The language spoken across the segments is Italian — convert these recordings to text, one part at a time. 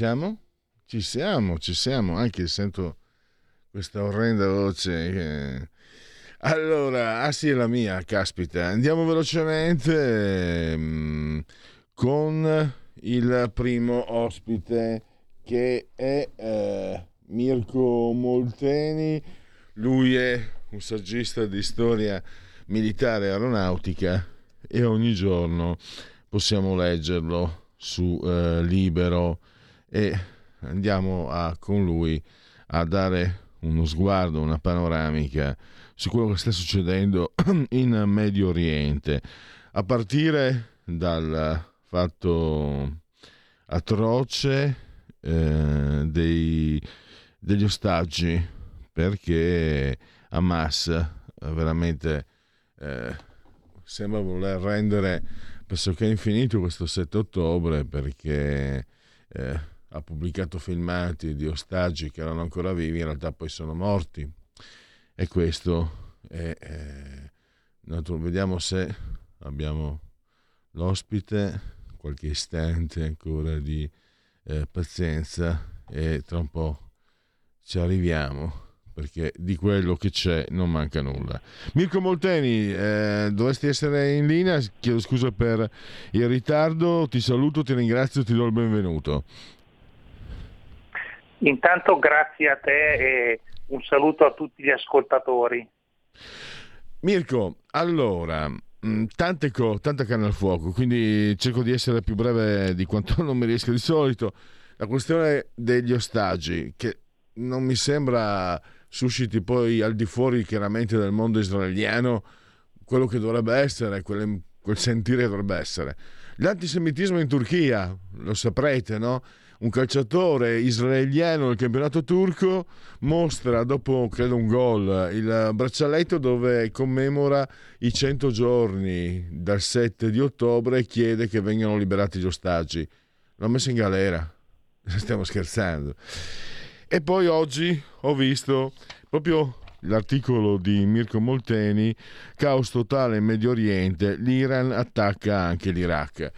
Siamo? Ci siamo, ci siamo, anche sento questa orrenda voce. Che... Allora, ah sì, è la mia, caspita. Andiamo velocemente ehm, con il primo ospite che è eh, Mirko Molteni. Lui è un saggista di storia militare e aeronautica e ogni giorno possiamo leggerlo su eh, Libero e andiamo a, con lui a dare uno sguardo, una panoramica su quello che sta succedendo in Medio Oriente, a partire dal fatto atroce eh, dei, degli ostaggi, perché Hamas veramente eh, sembra voler rendere pressoché infinito questo 7 ottobre perché eh, ha pubblicato filmati di ostaggi che erano ancora vivi, in realtà poi sono morti. E questo è... è vediamo se abbiamo l'ospite, qualche istante ancora di eh, pazienza e tra un po' ci arriviamo perché di quello che c'è non manca nulla. Mirko Molteni, eh, dovresti essere in linea, chiedo scusa per il ritardo, ti saluto, ti ringrazio, ti do il benvenuto. Intanto grazie a te e un saluto a tutti gli ascoltatori. Mirko, allora, mm, tante, co- tanta canna al fuoco, quindi cerco di essere più breve di quanto non mi riesca di solito. La questione degli ostaggi, che non mi sembra susciti poi al di fuori chiaramente del mondo israeliano quello che dovrebbe essere, quel, quel sentire dovrebbe essere. L'antisemitismo in Turchia, lo saprete, no? Un calciatore israeliano del campionato turco mostra dopo credo un gol il braccialetto dove commemora i 100 giorni dal 7 di ottobre e chiede che vengano liberati gli ostaggi. L'ha messo in galera. Stiamo scherzando. E poi oggi ho visto proprio l'articolo di Mirko Molteni, caos totale in Medio Oriente, l'Iran attacca anche l'Iraq.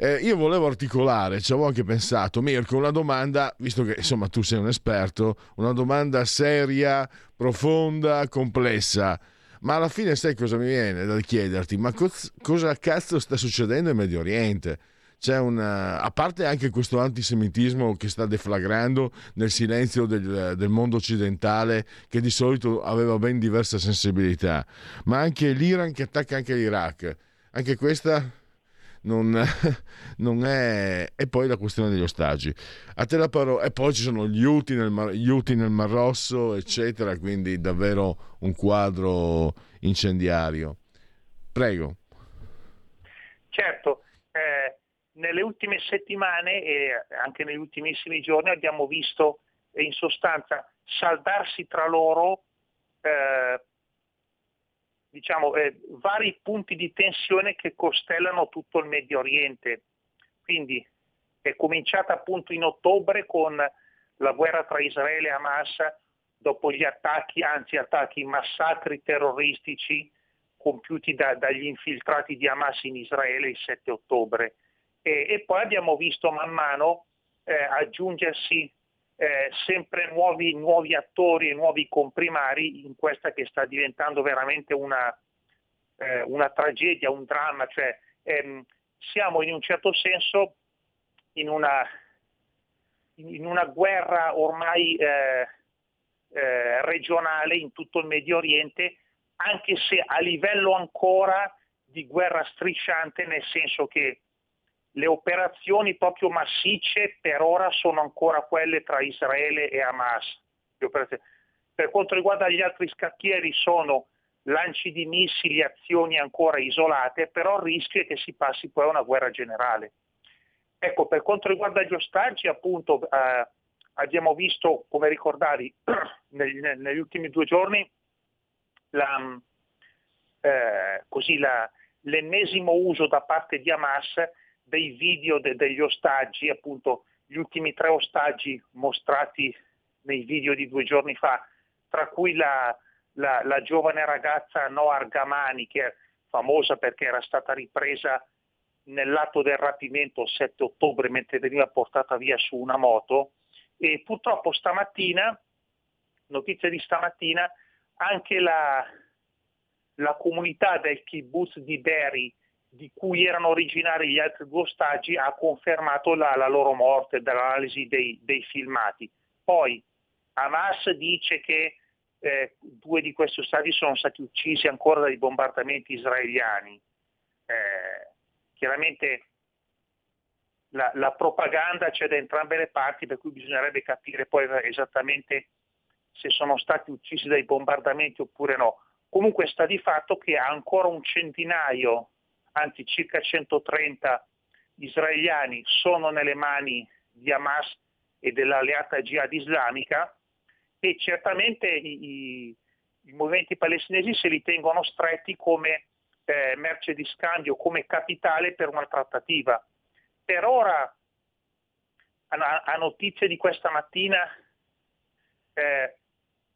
Eh, io volevo articolare, ci avevo anche pensato, Mirko, una domanda, visto che insomma tu sei un esperto, una domanda seria, profonda, complessa. Ma alla fine sai cosa mi viene da chiederti? Ma co- cosa cazzo sta succedendo in Medio Oriente? C'è una, a parte anche questo antisemitismo che sta deflagrando nel silenzio del, del, mondo occidentale, che di solito aveva ben diversa sensibilità, ma anche l'Iran che attacca anche l'Iraq. Anche questa non, non, è... E poi la questione degli ostaggi. A te la parola. E poi ci sono gli Uti nel, Mar... gli Uti nel Mar Rosso, eccetera, quindi davvero un quadro incendiario. Prego. Certo, eh, nelle ultime settimane e anche negli ultimissimi giorni abbiamo visto in sostanza saldarsi tra loro eh, diciamo, eh, vari punti di tensione che costellano tutto il Medio Oriente. Quindi è cominciata appunto in ottobre con la guerra tra Israele e Hamas dopo gli attacchi, anzi attacchi, massacri terroristici compiuti da, dagli infiltrati di Hamas in Israele il 7 ottobre. E, e poi abbiamo visto man mano eh, aggiungersi eh, sempre nuovi, nuovi, attori e nuovi comprimari in questa che sta diventando veramente una, eh, una tragedia, un dramma, cioè ehm, siamo in un certo senso in una, in una guerra ormai eh, eh regionale in tutto il Medio Oriente, anche se a livello ancora di guerra strisciante, nel senso che le operazioni proprio massicce per ora sono ancora quelle tra Israele e Hamas. Per quanto riguarda gli altri scacchieri sono lanci di missili, azioni ancora isolate, però il rischio è che si passi poi a una guerra generale. ecco, per quanto riguarda gli ostaggi, appunto, eh, abbiamo visto, come ricordavi, negli, negli ultimi due giorni la, eh, così la, l'ennesimo uso da parte di Hamas dei video de, degli ostaggi, appunto gli ultimi tre ostaggi mostrati nei video di due giorni fa, tra cui la, la, la giovane ragazza Noah Gamani, che è famosa perché era stata ripresa nell'atto del rapimento il 7 ottobre mentre veniva portata via su una moto. E purtroppo stamattina, notizia di stamattina, anche la, la comunità del kibbutz di Beri, di cui erano originari gli altri due ostaggi, ha confermato la, la loro morte dall'analisi dei, dei, filmati. Poi Hamas dice che eh, due di questi ostaggi sono stati uccisi ancora dai bombardamenti israeliani. Eh, chiaramente la, la, propaganda c'è da entrambe le parti, per cui bisognerebbe capire poi esattamente se sono stati uccisi dai bombardamenti oppure no. Comunque sta di fatto che ancora un centinaio, anzi circa 130 israeliani sono nelle mani di Hamas e dell'alleata jihad islamica e certamente i, i movimenti palestinesi se li tengono stretti come eh, merce di scambio, come capitale per una trattativa. Per ora, a, a notizia di questa mattina, eh,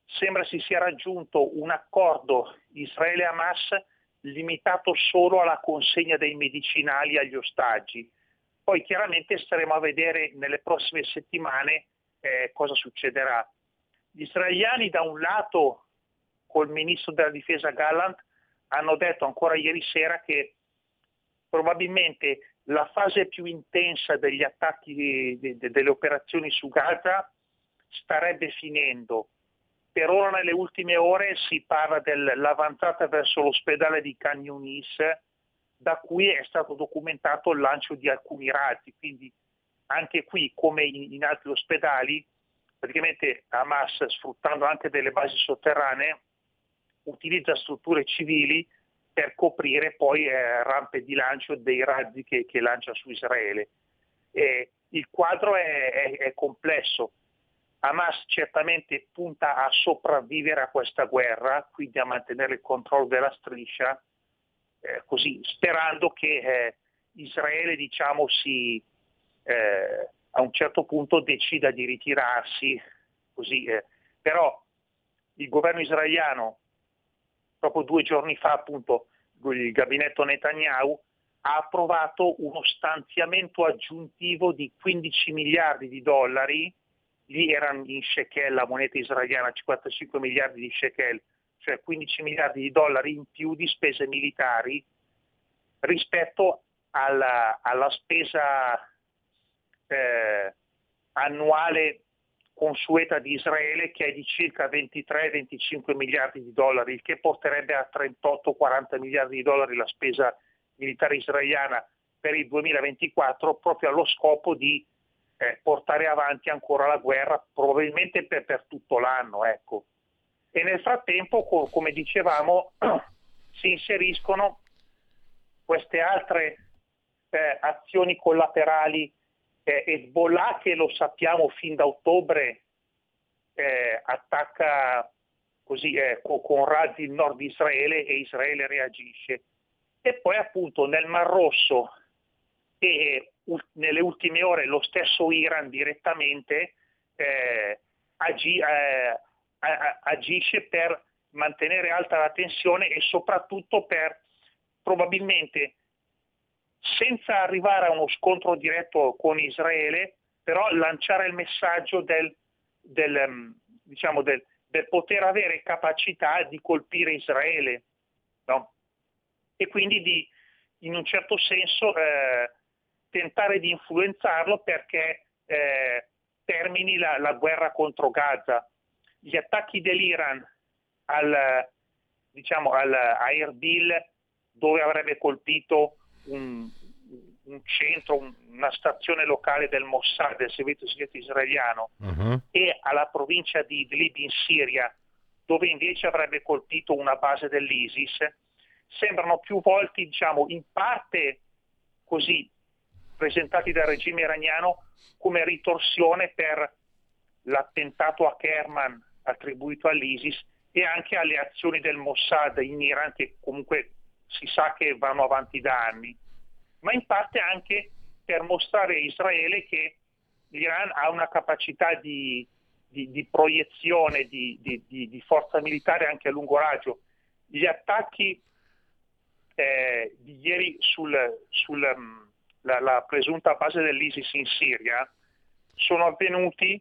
sembra si sia raggiunto un accordo Israele-Hamas limitato solo alla consegna dei medicinali agli ostaggi. Poi chiaramente staremo a vedere nelle prossime settimane eh, cosa succederà. Gli israeliani da un lato, col ministro della difesa Gallant, hanno detto ancora ieri sera che probabilmente la fase più intensa degli attacchi de, de, delle operazioni su Gaza starebbe finendo per ora nelle ultime ore si parla dell'avanzata verso l'ospedale di Khan Yunis, da cui è stato documentato il lancio di alcuni razzi, quindi anche qui come in, altri ospedali, praticamente Hamas sfruttando anche delle basi sotterranee utilizza strutture civili per coprire poi eh, rampe di lancio dei razzi che, che lancia su Israele. Eh, il quadro è, è, è complesso, Hamas certamente punta a sopravvivere a questa guerra, quindi a mantenere il controllo della striscia, eh, così, sperando che eh, Israele diciamo, si, eh, a un certo punto decida di ritirarsi. Così, eh. però il governo israeliano, proprio due giorni fa, appunto, il gabinetto Netanyahu ha approvato uno stanziamento aggiuntivo di 15 miliardi di dollari lì erano in shekel, la moneta israeliana, 55 miliardi di shekel, cioè 15 miliardi di dollari in più di spese militari rispetto alla, alla spesa eh, annuale consueta di Israele che è di circa 23-25 miliardi di dollari, il che porterebbe a 38-40 miliardi di dollari la spesa militare israeliana per il 2024 proprio allo scopo di eh, portare avanti ancora la guerra, probabilmente per, per tutto l'anno. Ecco. E nel frattempo, co- come dicevamo, si inseriscono queste altre eh, azioni collaterali. Eh, Hezbollah, che lo sappiamo fin da ottobre, eh, attacca così, eh, con, razzi il nord di Israele e Israele reagisce. E poi appunto nel Mar Rosso e nelle ultime ore lo stesso Iran direttamente eh, agi, eh, agisce per mantenere alta la tensione e soprattutto per probabilmente senza arrivare a uno scontro diretto con Israele, però lanciare il messaggio del, del, mm, diciamo del, del poter avere capacità di colpire Israele no? e quindi di, in un certo senso eh, tentare di influenzarlo perché eh, termini la, la, guerra contro Gaza. Gli attacchi dell'Iran al, diciamo, al, a Erbil, dove avrebbe colpito un, un centro, un, una stazione locale del Mossad, del servizio segreto israeliano, uh-huh. e alla provincia di Idlib in Siria, dove invece avrebbe colpito una base dell'ISIS, sembrano più volte, diciamo, in parte così presentati dal regime iraniano come ritorsione per l'attentato a Kerman attribuito all'ISIS e anche alle azioni del Mossad in Iran che comunque si sa che vanno avanti da anni, ma in parte anche per mostrare a Israele che l'Iran ha una capacità di, di, di proiezione di, di, forza militare anche a lungo raggio. Gli attacchi eh, di ieri sulla sul, mm, presunta base dell'ISIS in Siria sono avvenuti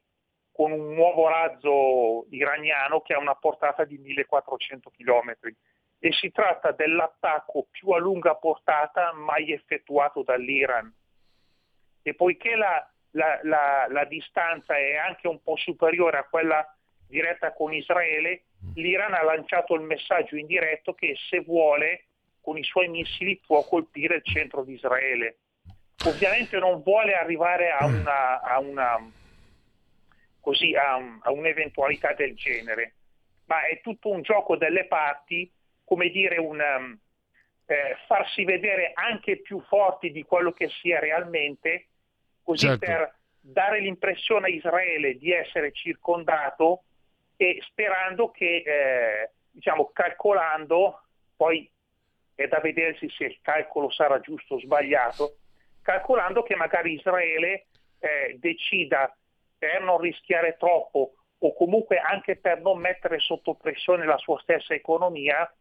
con un nuovo razzo iraniano che ha una portata di 1400 km e si tratta dell'attacco più a lunga portata mai effettuato dall'Iran. E poiché la, la, la, la distanza è anche un po' superiore a quella diretta con Israele, l'Iran ha lanciato il messaggio indiretto che se vuole con i suoi missili può colpire il centro di Israele. Ovviamente non vuole arrivare a, una, a, una, così, a, un, a un'eventualità del genere, ma è tutto un gioco delle parti, come dire, un, um, eh, farsi vedere anche più forti di quello che si è realmente, così certo. per dare l'impressione a Israele di essere circondato e sperando che, eh, diciamo, calcolando, poi è da vedersi se il calcolo sarà giusto o sbagliato, calcolando che magari Israele eh, decida per non rischiare troppo o comunque anche per non mettere sotto pressione la sua stessa economia,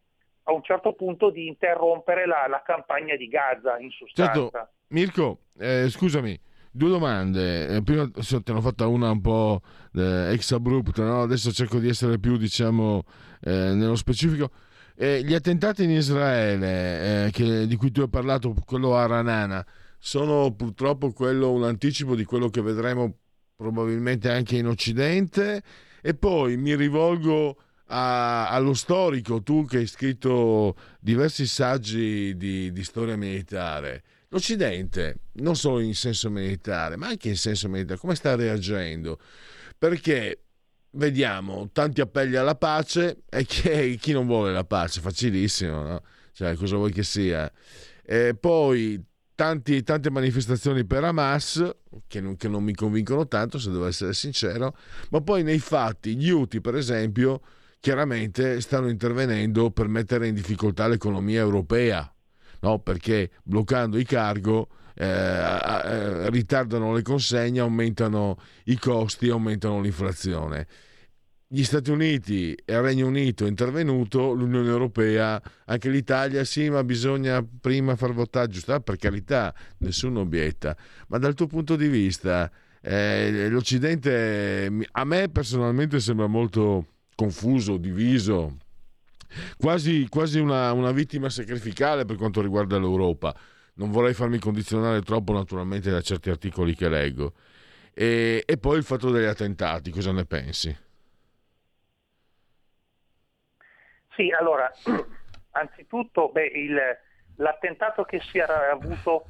a un certo punto di interrompere la, la campagna di Gaza in sostanza. Certo. Mirko, eh, scusami, due domande. Eh, prima te ne ho fatta una un po' eh, ex abrupta, no? adesso cerco di essere più diciamo eh, nello specifico. Eh, gli attentati in Israele, eh, che, di cui tu hai parlato, quello a Ranana, sono purtroppo quello, un anticipo di quello che vedremo probabilmente anche in Occidente. E poi mi rivolgo a, allo storico, tu che hai scritto diversi saggi di, di storia militare. L'Occidente, non solo in senso militare, ma anche in senso militare, come sta reagendo? Perché vediamo tanti appelli alla pace e chi, chi non vuole la pace, facilissimo, no? Cioè, cosa vuoi che sia? E poi tanti, tante manifestazioni per Hamas, che non, che non, mi convincono tanto, se devo essere sincero, ma poi nei fatti gli UTI, per esempio, chiaramente stanno intervenendo per mettere in difficoltà l'economia europea, no? perché bloccando i cargo eh, ritardano le consegne, aumentano i costi, aumentano l'inflazione gli Stati Uniti e il Regno Unito è intervenuto, l'Unione Europea, anche l'Italia, sì, ma bisogna prima far votare, giusto? Ah, per carità, nessuno obietta, ma dal tuo punto di vista, eh, l'Occidente a me personalmente sembra molto confuso, diviso, quasi, quasi una, una vittima sacrificale per quanto riguarda l'Europa. Non vorrei farmi condizionare troppo naturalmente da certi articoli che leggo. E, e poi il fatto degli attentati, cosa ne pensi? Sì, allora, anzitutto beh, il, l'attentato che si era avuto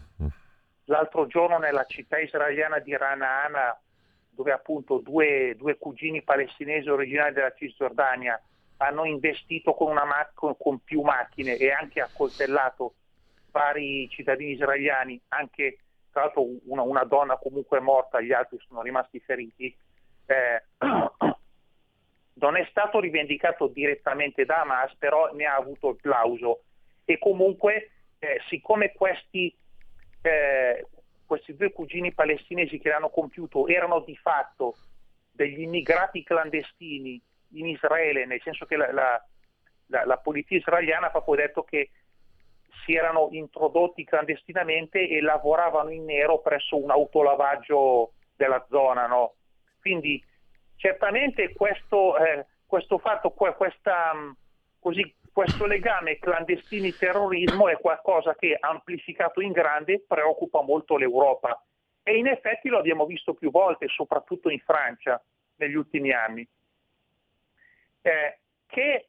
l'altro giorno nella città israeliana di Ranaana, dove appunto due, due cugini palestinesi originari della Cisgiordania hanno investito con, mac- con più macchine e anche accoltellato vari cittadini israeliani, anche tra l'altro una, una donna comunque morta, gli altri sono rimasti feriti. Eh, non è stato rivendicato direttamente da Hamas, però ne ha avuto il plauso e comunque eh, siccome questi, eh, questi due cugini palestinesi che l'hanno compiuto erano di fatto degli immigrati clandestini in Israele, nel senso che la, la, la, la polizia israeliana ha proprio detto che si erano introdotti clandestinamente e lavoravano in nero presso un autolavaggio della zona. No? Quindi certamente questo, eh, questo fatto, questa, mm, così, questo legame clandestini-terrorismo è qualcosa che amplificato in grande preoccupa molto l'Europa e in effetti lo abbiamo visto più volte, soprattutto in Francia negli ultimi anni. Eh, che,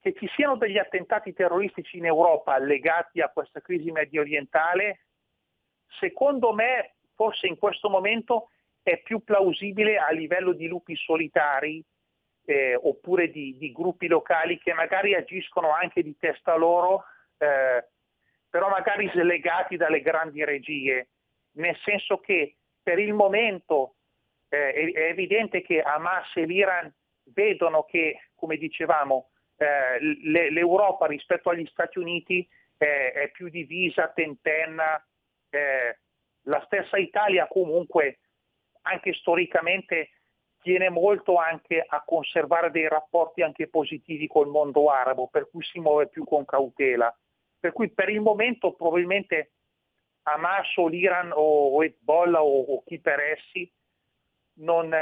che ci siano degli attentati terroristici in Europa legati a questa crisi medio orientale, secondo me forse in questo momento è più plausibile a livello di lupi solitari eh, oppure di, di, gruppi locali che magari agiscono anche di testa loro, eh, però magari slegati dalle grandi regie. nel senso che per il momento eh, è, è, evidente che Hamas e l'Iran vedono che, come dicevamo, eh, le, l'Europa rispetto agli Stati Uniti eh, è più divisa, tentenna, eh, la stessa Italia comunque anche storicamente tiene molto anche a conservare dei rapporti anche positivi col mondo arabo, per cui si muove più con cautela. Per cui per il momento probabilmente Hamas o l'Iran o, Hezbollah o, o chi per essi non,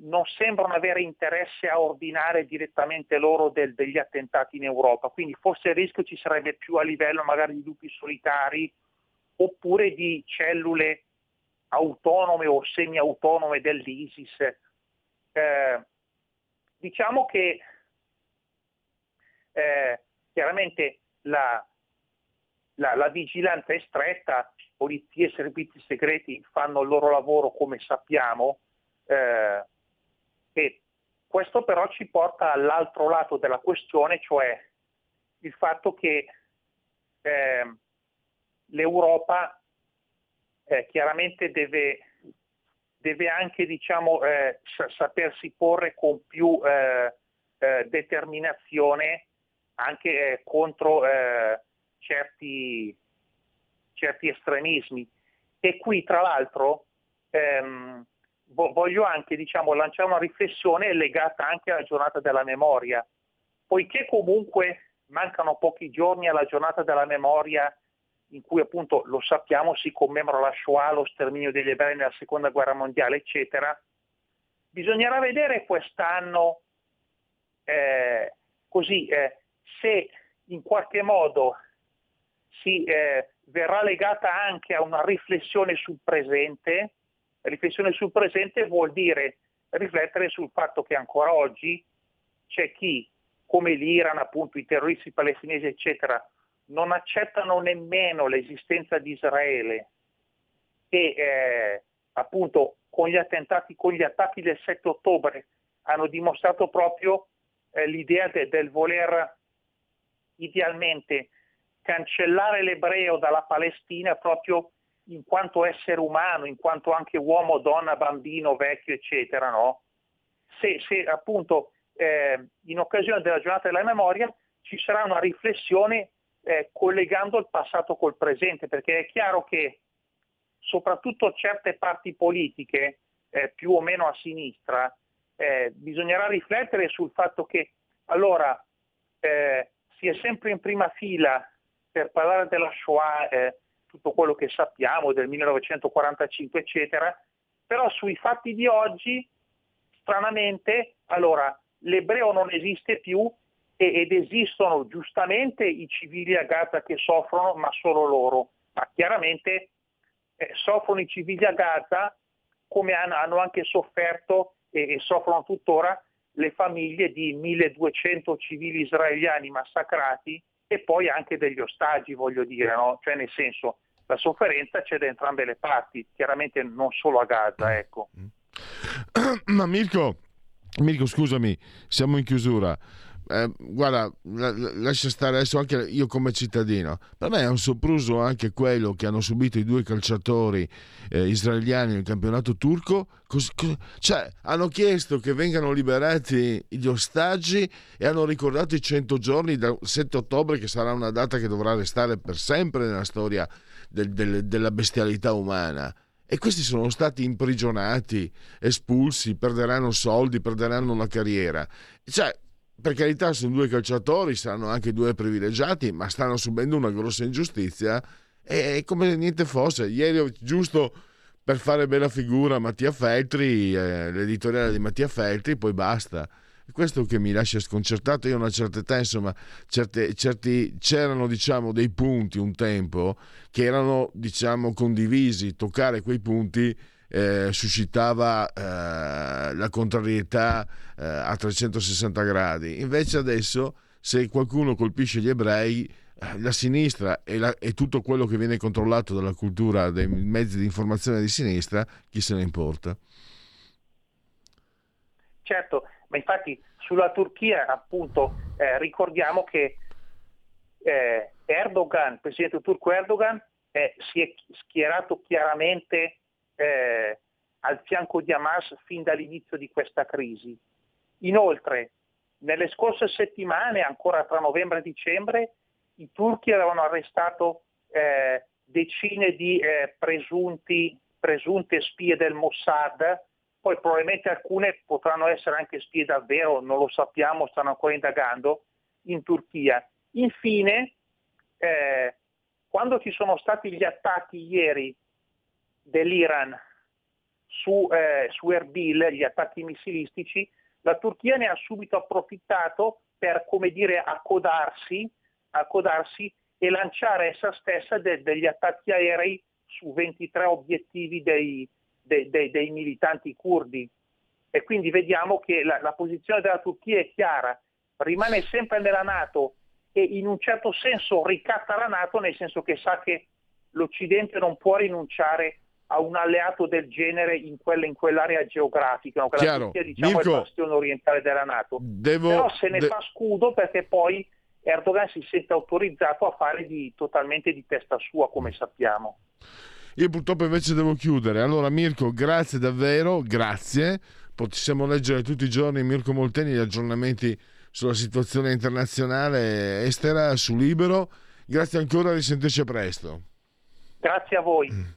non, sembrano avere interesse a ordinare direttamente loro del, degli attentati in Europa, quindi forse il rischio ci sarebbe più a livello magari di lupi solitari oppure di cellule autonome o semi-autonome dell'ISIS. Eh, diciamo che eh, chiaramente la, la, la, vigilanza è stretta, polizia e servizi segreti fanno il loro lavoro come sappiamo, eh, e questo però ci porta all'altro lato della questione, cioè il fatto che eh, l'Europa eh, chiaramente deve, deve anche diciamo, eh, sapersi porre con più eh, eh, determinazione anche eh, contro certi, certi, estremismi. E qui tra l'altro ehm, voglio anche diciamo, lanciare una riflessione legata anche alla giornata della memoria, poiché comunque mancano pochi giorni alla giornata della memoria in cui appunto lo sappiamo si commemora la Shoah, lo sterminio degli ebrei nella seconda guerra mondiale, eccetera, bisognerà vedere quest'anno eh, così eh, se in qualche modo si eh, verrà legata anche a una riflessione sul presente. Riflessione sul presente vuol dire riflettere sul fatto che ancora oggi c'è chi, come l'Iran, appunto i terroristi palestinesi, eccetera, non accettano nemmeno l'esistenza di Israele e eh, appunto con gli attentati, con gli attacchi del 7 ottobre hanno dimostrato proprio eh, l'idea de, del voler idealmente cancellare l'ebreo dalla Palestina proprio in quanto essere umano, in quanto anche uomo, donna, bambino, vecchio, eccetera, no? Se, se appunto eh, in occasione della giornata della memoria ci sarà una riflessione eh, collegando il passato col presente, perché è chiaro che soprattutto certe parti politiche, eh, più o meno a sinistra, eh, bisognerà riflettere sul fatto che allora eh, si è sempre in prima fila per parlare della Shoah, eh, tutto quello che sappiamo del 1945, eccetera, però sui fatti di oggi, stranamente, allora l'ebreo non esiste più ed esistono giustamente i civili a Gaza che soffrono, ma solo loro. Ma chiaramente eh, soffrono i civili a Gaza come hanno, hanno anche sofferto e, e, soffrono tuttora le famiglie di 1200 civili israeliani massacrati e poi anche degli ostaggi, voglio dire, no? cioè nel senso la sofferenza c'è da entrambe le parti, chiaramente non solo a Gaza. Ecco. Ma Mirko, Mirko, scusami, siamo in chiusura eh, guarda, lascia stare adesso anche io come cittadino. Per me è un sopruso anche quello che hanno subito i due calciatori eh, israeliani nel campionato turco. Cos- cos- cioè, hanno chiesto che vengano liberati gli ostaggi e hanno ricordato i 100 giorni dal 7 ottobre, che sarà una data che dovrà restare per sempre nella storia del, del, della bestialità umana. E questi sono stati imprigionati, espulsi, perderanno soldi, perderanno la carriera. Cioè, per carità sono due calciatori, saranno anche due privilegiati, ma stanno subendo una grossa ingiustizia e come niente fosse. Ieri giusto per fare bella figura Mattia Feltri, eh, l'editoriale di Mattia Feltri, poi basta. Questo che mi lascia sconcertato, io a una certa età, insomma, certe, certi, c'erano diciamo dei punti un tempo che erano diciamo condivisi, toccare quei punti eh, suscitava eh, la contrarietà eh, a 360 gradi. Invece adesso se qualcuno colpisce gli ebrei, eh, la sinistra e, la, e, tutto quello che viene controllato dalla cultura dei mezzi di informazione di sinistra, chi se ne importa? Certo, ma infatti sulla Turchia appunto eh, ricordiamo che eh, Erdogan, il presidente turco Erdogan, si è schierato chiaramente eh, al fianco di Hamas fin dall'inizio di questa crisi. Inoltre, nelle scorse settimane, ancora tra novembre e dicembre, i turchi avevano arrestato eh, decine di eh, presunti, presunte spie del Mossad, poi probabilmente alcune potranno essere anche spie davvero, non lo sappiamo, stanno ancora indagando, in Turchia. Infine, eh, quando ci sono stati gli attacchi ieri dell'Iran su, eh, su Erbil, gli attacchi missilistici, la Turchia ne ha subito approfittato per, come dire, accodarsi, accodarsi e lanciare essa stessa de- degli attacchi aerei su 23 obiettivi dei, dei, dei, dei militanti curdi. E quindi vediamo che la, la posizione della Turchia è chiara, rimane sempre nella Nato e in un certo senso ricatta la Nato nel senso che sa che l'Occidente non può rinunciare a un alleato del genere in, quella, in quell'area geografica, no? che Chiaro. la Turchia diciamo, Mirko, è il bastione orientale della Nato. Devo, Però se ne de- fa scudo perché poi Erdogan si sente autorizzato a fare di, totalmente di testa sua, come sappiamo. Io purtroppo invece devo chiudere. Allora Mirko, grazie davvero, grazie. Possiamo leggere tutti i giorni Mirko Molteni gli aggiornamenti sulla situazione internazionale estera su Libero. Grazie ancora, risentirci presto. Grazie a voi.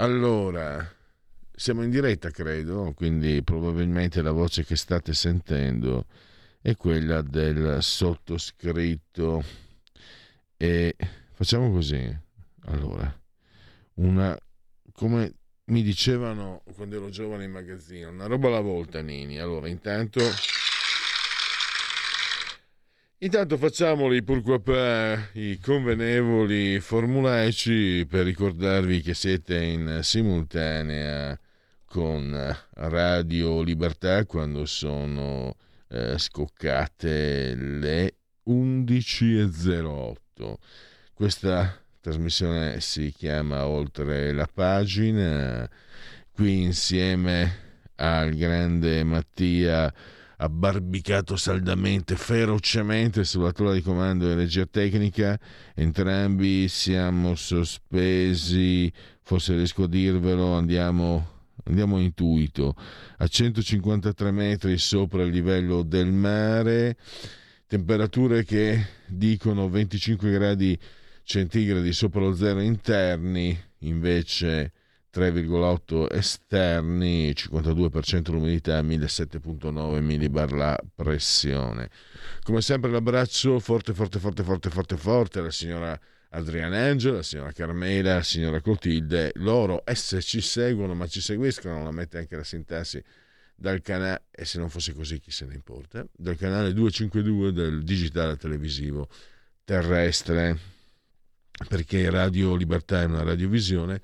Allora, siamo in diretta, credo, quindi probabilmente la voce che state sentendo è quella del sottoscritto. E facciamo così. Allora, una come mi dicevano quando ero giovane in magazzino, una roba alla volta, Nini. Allora, intanto Intanto facciamoli pourquoi i convenevoli formulaici per ricordarvi che siete in simultanea con Radio Libertà quando sono eh, scoccate le 11.08. Questa trasmissione si chiama Oltre la pagina, qui insieme al grande Mattia abbarbicato saldamente, ferocemente sulla tolla di comando e regia tecnica. Entrambi siamo sospesi, forse riesco a dirvelo, andiamo, andiamo intuito, a 153 metri sopra il livello del mare, temperature che dicono 25 gradi centigradi sopra lo zero interni, invece 3,8 esterni, 52% l'umidità, 17,9 millibar la pressione. Come sempre l'abbraccio forte, forte, forte, forte, forte, forte alla signora Adriana Angela, alla signora Carmela, alla signora Clotilde. Loro esse ci seguono, ma ci seguiscono, la mette anche la sintassi dal canale, e se non fosse così chi se ne importa, dal canale 252 del digitale televisivo terrestre, perché Radio Libertà è una radiovisione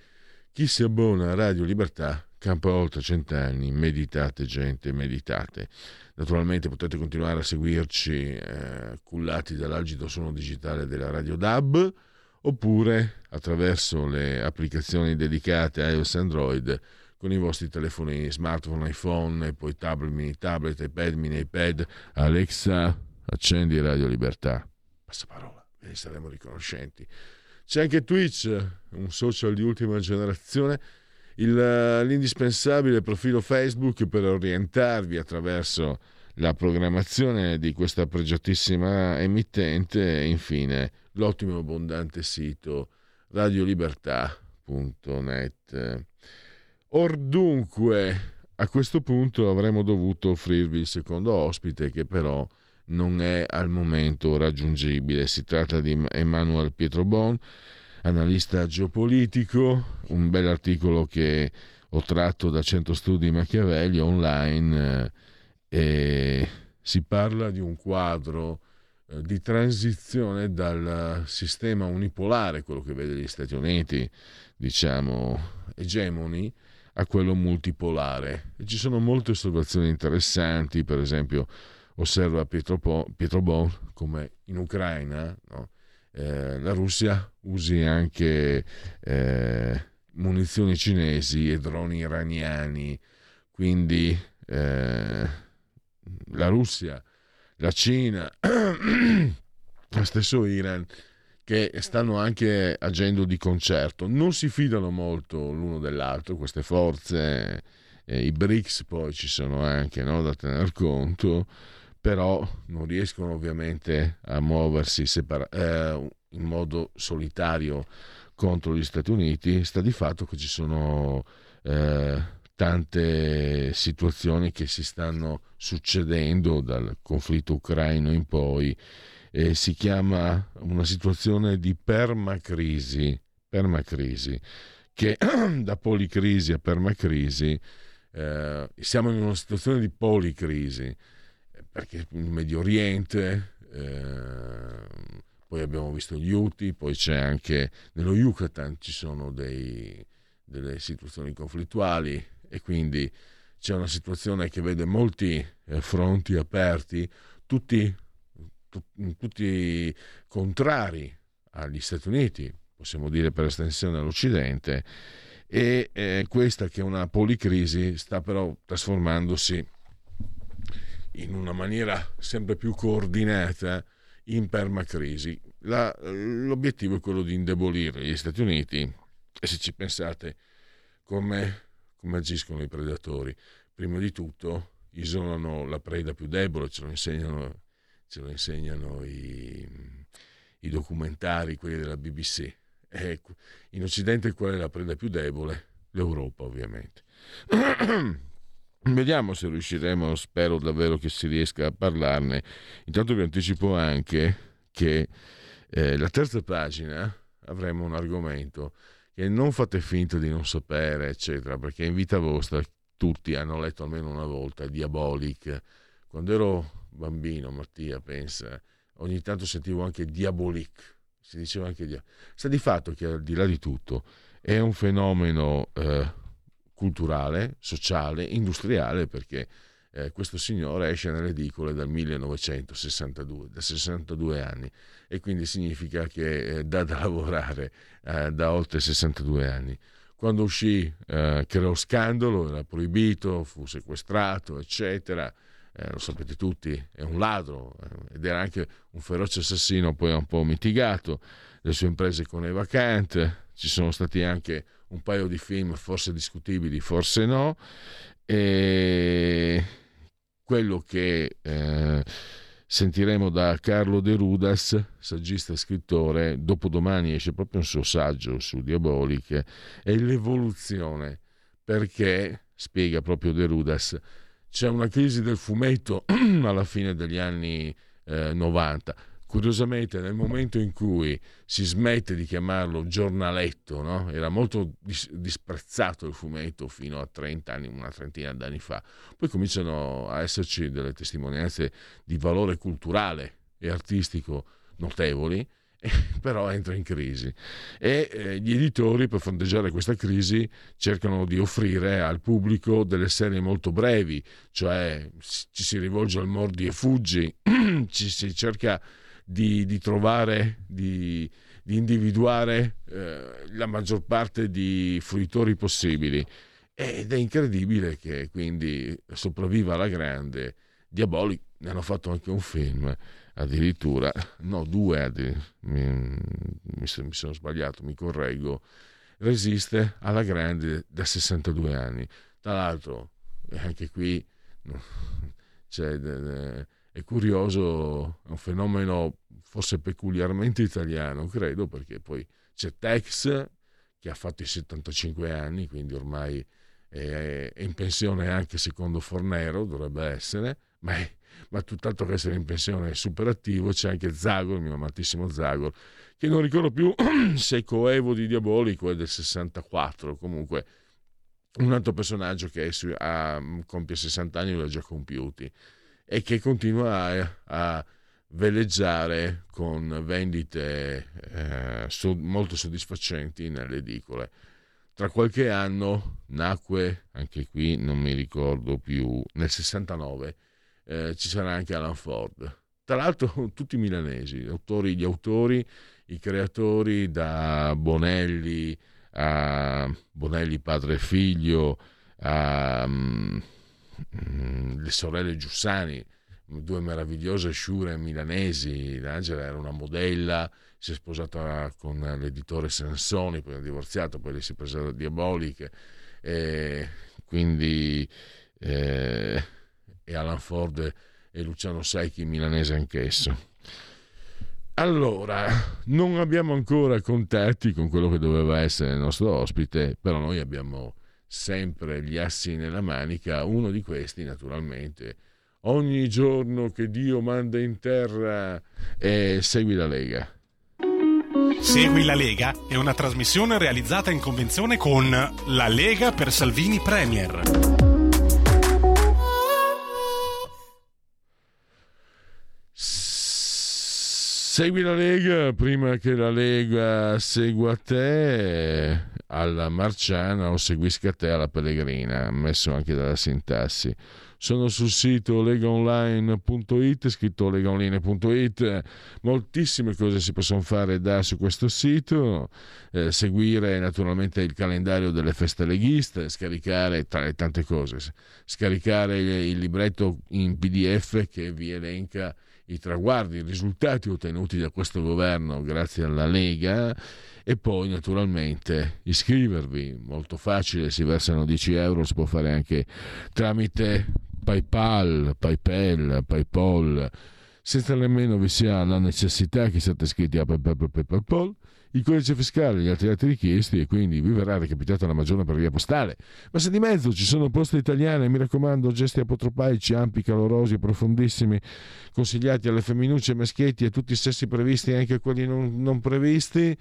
chi si abbona a Radio Libertà campa oltre cent'anni, meditate gente, meditate. Naturalmente potete continuare a seguirci eh, cullati dall'agito suono digitale della Radio DAB oppure attraverso le applicazioni dedicate a iOS e Android con i vostri telefoni smartphone, iPhone e poi tablet, mini tablet, iPad, mini iPad. Alexa, accendi Radio Libertà. Passaparola, ve ne saremo riconoscenti. C'è anche Twitch, un social di ultima generazione, il, l'indispensabile profilo Facebook per orientarvi attraverso la programmazione di questa pregiatissima emittente e infine l'ottimo e abbondante sito radiolibertà.net. Or dunque, a questo punto avremmo dovuto offrirvi il secondo ospite che però non è al momento raggiungibile. Si tratta di Emanuel Pietrobon, analista geopolitico, un bel articolo che ho tratto da Centro Studi Machiavelli online eh, e si parla di un quadro eh, di transizione dal sistema unipolare, quello che vede gli Stati Uniti, diciamo, egemoni, a quello multipolare. E ci sono molte osservazioni interessanti, per esempio osserva Pietro, po- Pietro Bon come in Ucraina no? eh, la Russia usi anche eh, munizioni cinesi e droni iraniani, quindi eh, la Russia, la Cina, lo stesso Iran, che stanno anche agendo di concerto, non si fidano molto l'uno dell'altro, queste forze, eh, i BRICS poi ci sono anche no, da tener conto, però non riescono ovviamente a muoversi separa- eh, in modo solitario contro gli Stati Uniti, sta di fatto che ci sono eh, tante situazioni che si stanno succedendo dal conflitto ucraino in poi e si chiama una situazione di permacrisi, permacrisi che da policrisi a permacrisi eh, siamo in una situazione di policrisi perché in Medio Oriente, eh, poi abbiamo visto gli Houthi, poi c'è anche nello Yucatan ci sono dei, delle situazioni conflittuali e quindi c'è una situazione che vede molti eh, fronti aperti, tutti, tu, tutti contrari agli Stati Uniti, possiamo dire per estensione all'Occidente, e eh, questa che è una policrisi sta però trasformandosi in una maniera sempre più coordinata in permacrisi. La, l'obiettivo è quello di indebolire gli Stati Uniti e se ci pensate come, come agiscono i predatori, prima di tutto isolano la preda più debole, ce lo insegnano, ce lo insegnano i, i documentari, quelli della BBC. E in Occidente qual è la preda più debole? l'Europa ovviamente. Vediamo se riusciremo, spero davvero che si riesca a parlarne. Intanto vi anticipo anche che eh, la terza pagina avremo un argomento che non fate finta di non sapere, eccetera, perché in vita vostra tutti hanno letto almeno una volta Diabolic. Quando ero bambino, Mattia, pensa, ogni tanto sentivo anche Diabolic, si diceva anche Diabolic. Sta di fatto che al di là di tutto è un fenomeno eh, culturale, sociale, industriale, perché eh, questo signore esce nelle edicole dal 1962, da 62 anni, e quindi significa che eh, dà da lavorare eh, da oltre 62 anni. Quando uscì eh, creò scandalo, era proibito, fu sequestrato, eccetera. Eh, lo sapete tutti, è un ladro eh, ed era anche un feroce assassino, poi un po' mitigato. Le sue imprese con Eva Kant, ci sono stati anche un paio di film forse discutibili, forse no. E quello che eh, sentiremo da Carlo De Rudas, saggista e scrittore, dopodomani esce proprio un suo saggio su Diabolic, è l'evoluzione, perché, spiega proprio De Rudas, c'è una crisi del fumetto alla fine degli anni eh, 90 Curiosamente, nel momento in cui si smette di chiamarlo giornaletto, no? era molto dis- disprezzato il fumetto fino a 30 anni, una trentina d'anni fa, poi cominciano a esserci delle testimonianze di valore culturale e artistico notevoli, però entra in crisi e eh, gli editori per fronteggiare questa crisi cercano di offrire al pubblico delle serie molto brevi, cioè ci si rivolge al mordi e fuggi, ci si cerca di, di trovare, di, di individuare eh, la maggior parte di fruitori possibili. Ed è incredibile che quindi sopravviva alla grande. Diabolic ne hanno fatto anche un film, addirittura, no, due, mi, mi, sono sbagliato, mi correggo. Resiste alla grande da 62 anni. Tra l'altro, anche qui cioè, è curioso, è un fenomeno forse peculiarmente italiano, credo, perché poi c'è Tex che ha fatto i 75 anni, quindi ormai è, in pensione anche secondo Fornero, dovrebbe essere, ma, è, ma tutt'altro che essere in pensione è super attivo, c'è anche Zagor, il mio amatissimo Zagor, che non ricordo più se è coevo di Diabolico, è del 64, comunque un altro personaggio che su, ha, compie 60 anni, li ha già compiuti e che continua a, a veleggiare con vendite eh, so, molto soddisfacenti nelle edicole. Tra qualche anno nacque, anche qui non mi ricordo più, nel 69 eh, ci sarà anche Alan Ford. Tra l'altro tutti milanesi, gli autori, gli, autori, i creatori da Bonelli a Bonelli padre e figlio, a... Mm, le sorelle Giussani, due meravigliose sciure milanesi. L'Angela era una modella, si è sposata con l'editore Sansoni, poi ha divorziato, poi le si è presa da Diaboliche. E quindi eh, e Alan Ford e Luciano Secchi milanese anch'esso. Allora, non abbiamo ancora contatti con quello che doveva essere il nostro ospite, però noi abbiamo sempre gli assi nella manica, uno di questi naturalmente. Ogni giorno che Dio manda in terra e segui la Lega. Segui la Lega è una trasmissione realizzata in convenzione con La Lega per Salvini Premier. Segui la Lega prima che la Lega segua te alla Marciana o seguisca te alla Pellegrina, ammesso anche dalla sintassi. Sono sul sito legaonline.it, scritto legaonline.it, moltissime cose si possono fare da su questo sito, eh, seguire naturalmente il calendario delle feste leghiste, scaricare tra le tante cose, scaricare il libretto in PDF che vi elenca i traguardi, i risultati ottenuti da questo governo grazie alla Lega e poi naturalmente iscrivervi, molto facile, si versano 10 euro, si può fare anche tramite PayPal, PayPal, PayPal, senza nemmeno vi sia la necessità che siate iscritti a PayPal, PayPal, il codice fiscale e gli altri atti richiesti e quindi vi verrà recapitata la maggiore per via postale. Ma se di mezzo ci sono poste italiane, mi raccomando, gesti apotropaici ampi, calorosi profondissimi, consigliati alle femminucce, maschietti e tutti i sessi previsti e anche a quelli non, non previsti,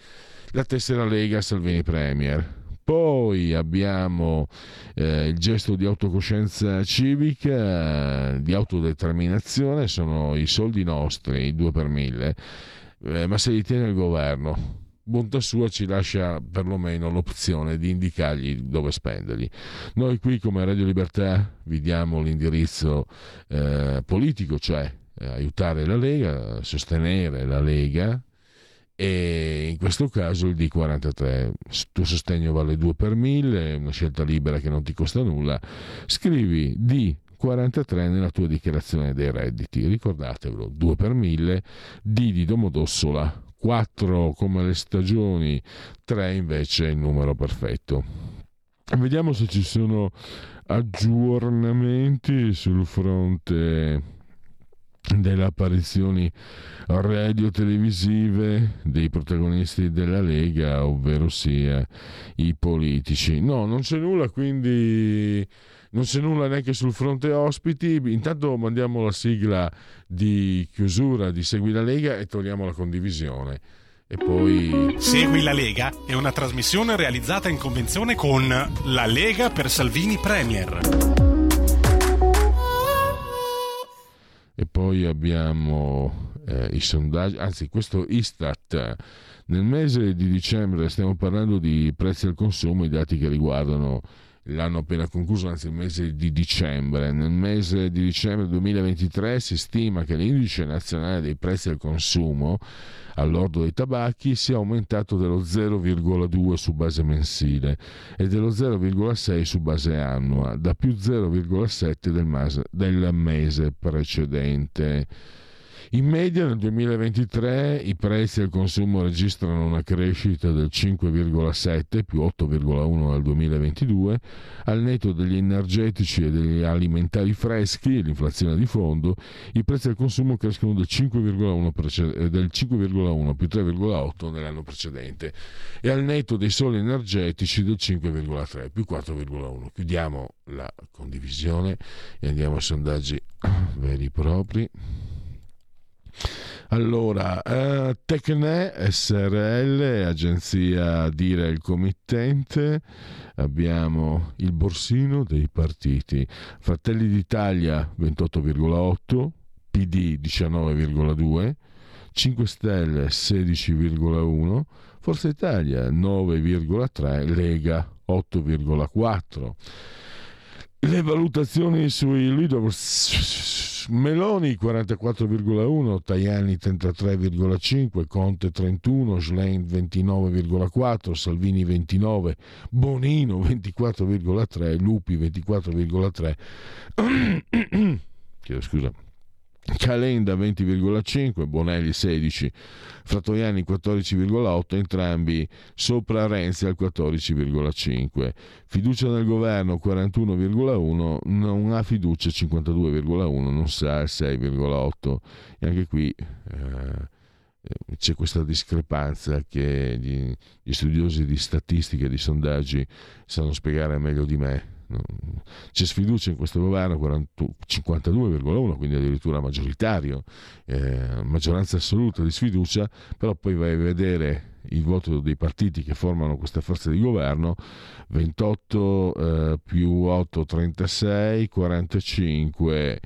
la tessera Lega Salvini Premier. Poi abbiamo eh, il gesto di autocoscienza civica, di autodeterminazione, sono i soldi nostri, i 2 per 1000, eh, ma se li tiene il governo. Bontà sua ci lascia perlomeno l'opzione di indicargli dove spenderli. Noi qui come Radio Libertà vi diamo l'indirizzo eh, politico, cioè eh, aiutare la Lega, sostenere la Lega, e in questo caso il D43 il tuo sostegno vale 2 per 1000 è una scelta libera che non ti costa nulla. Scrivi D43 nella tua dichiarazione dei redditi. Ricordatevelo 2 per 1000 D di Domodossola 4 come le stagioni 3 invece è il numero perfetto vediamo se ci sono aggiornamenti sul fronte delle apparizioni radio-televisive dei protagonisti della Lega, ovvero sia i politici. No, non c'è nulla, quindi non c'è nulla neanche sul fronte ospiti. Intanto mandiamo la sigla di chiusura di Segui la Lega e togliamo la condivisione. E poi Segui la Lega è una trasmissione realizzata in convenzione con La Lega per Salvini Premier. e poi abbiamo eh, i sondaggi, anzi questo Istat nel mese di dicembre stiamo parlando di prezzi al consumo, i dati che riguardano l'anno appena concluso, anzi il mese di dicembre. Nel mese di dicembre 2023 si stima che l'indice nazionale dei prezzi al consumo all'ordo dei tabacchi sia aumentato dello 0,2 su base mensile e dello 0,6 su base annua, da più 0,7 del, mase, del mese precedente. In media nel 2023 i prezzi al consumo registrano una crescita del 5,7 più 8,1 dal 2022, al netto degli energetici e degli alimentari freschi l'inflazione di fondo, i prezzi al consumo crescono del 5,1, prece- eh, del 5,1 più 3,8 nell'anno precedente e al netto dei soli energetici del 5,3 più 4,1. Chiudiamo la condivisione e andiamo ai sondaggi veri e propri. Allora, eh, Tecne SRL, agenzia Dire il committente, abbiamo il borsino dei partiti, Fratelli d'Italia 28,8, PD 19,2, 5 Stelle 16,1, Forza Italia 9,3, Lega 8,4. Le valutazioni sui leaders Meloni 44,1, Tajani 33,5, Conte 31, Schlein 29,4, Salvini 29, Bonino 24,3, Lupi 24,3. Chiedo scusa. Calenda 20,5, Bonelli 16, Frattoiani 14,8, entrambi sopra Renzi al 14,5. Fiducia nel governo 41,1, non ha fiducia 52,1, non sa il 6,8. E anche qui eh, c'è questa discrepanza che gli, gli studiosi di statistica e di sondaggi sanno spiegare meglio di me c'è sfiducia in questo governo 40, 52,1 quindi addirittura maggioritario eh, maggioranza assoluta di sfiducia però poi vai a vedere il voto dei partiti che formano questa forza di governo 28 eh, più 8 36 45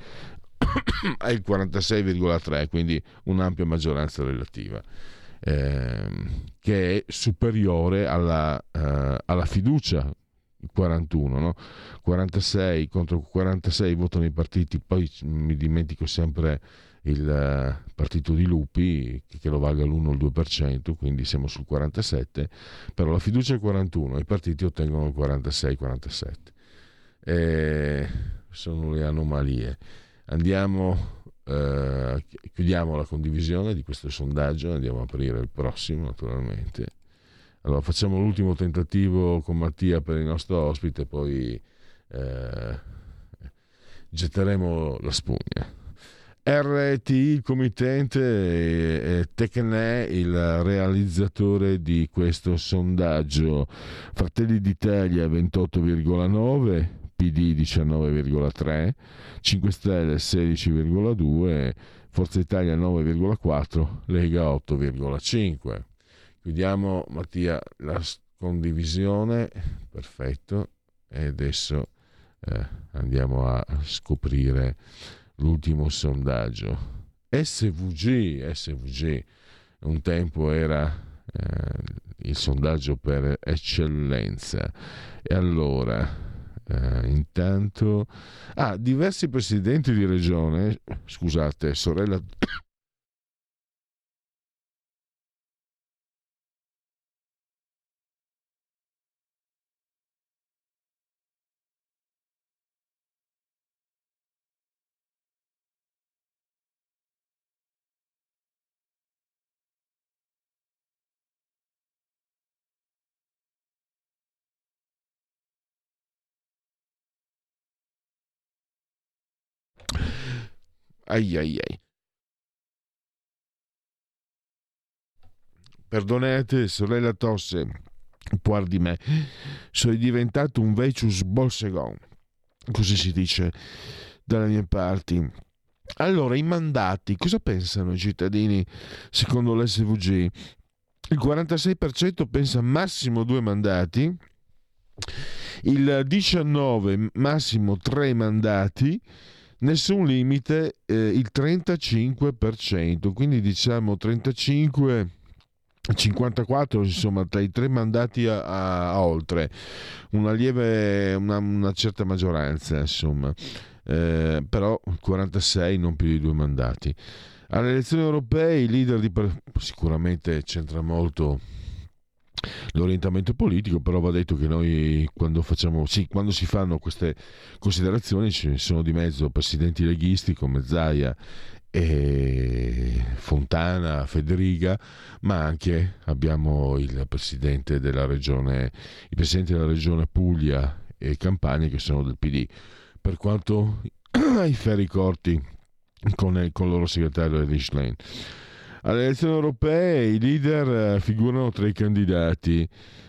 è il 46,3 quindi un'ampia maggioranza relativa eh, che è superiore alla, eh, alla fiducia 41, no? 46 contro 46 votano i partiti, poi mi dimentico sempre il uh, partito di Lupi che lo valga l'1 o il 2%, quindi siamo sul 47, però la fiducia è 41, i partiti ottengono il 46-47. E sono le anomalie. Andiamo, uh, chiudiamo la condivisione di questo sondaggio, andiamo a aprire il prossimo naturalmente. Allora, facciamo l'ultimo tentativo con Mattia per il nostro ospite, poi eh, getteremo la spugna. RT, il committente, e Tecne, il realizzatore di questo sondaggio. Fratelli d'Italia 28,9, PD 19,3, 5 Stelle 16,2, Forza Italia 9,4, Lega 8,5. Chiudiamo Mattia la condivisione, perfetto, e adesso eh, andiamo a scoprire l'ultimo sondaggio. SVG, SVG, un tempo era eh, il sondaggio per eccellenza. E allora, eh, intanto, ah, diversi presidenti di regione, scusate, sorella Ai ai ai. Perdonate, sorella Tosse, puar di me, sono diventato un vecius bolsegon, così si dice dalle mie parti. Allora, i mandati, cosa pensano i cittadini secondo l'SVG? Il 46% pensa massimo due mandati, il 19% massimo tre mandati, nessun limite eh, il 35%, quindi diciamo 35 54 insomma tra i tre mandati a, a- a oltre. Una lieve una, una certa maggioranza insomma. Eh, però 46 non più di due mandati. Alle elezioni europee i leader di sicuramente c'entra molto l'orientamento politico, però va detto che noi quando facciamo, sì, quando si fanno queste considerazioni ci sono di mezzo presidenti leghisti come Zaia Fontana, Federica, ma anche abbiamo il presidente della regione, i presidenti della regione Puglia e Campania che sono del PD. Per quanto ai ferri corti con il, con il loro segretario Erich Lane. Alle elezioni europee i leader eh, figurano tra i candidati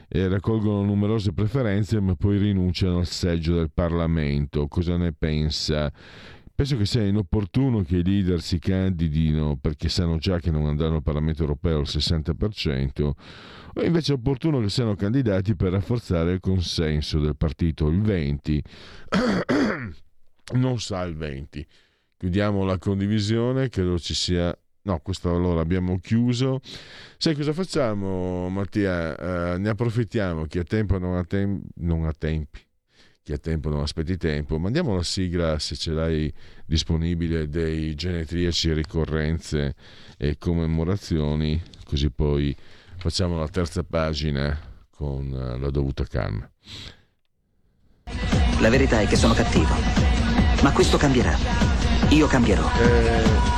e raccolgono numerose preferenze, ma poi rinunciano al seggio del Parlamento. Cosa ne pensa? Penso che sia inopportuno che i leader si candidino perché sanno già che non andranno al Parlamento europeo al 60%, o invece è opportuno che siano candidati per rafforzare il consenso del partito, il 20%. non sa il 20%. Chiudiamo la condivisione, credo ci sia No, questo allora abbiamo chiuso. Sai cosa facciamo, Mattia? Eh, ne approfittiamo. Chi ha tempo non ha, tem- non ha tempi. Chi ha tempo non aspetti tempo. Mandiamo la sigla, se ce l'hai disponibile, dei genetriaci, ricorrenze e commemorazioni, così poi facciamo la terza pagina con eh, la dovuta calma. La verità è che sono cattivo. Ma questo cambierà. Io cambierò.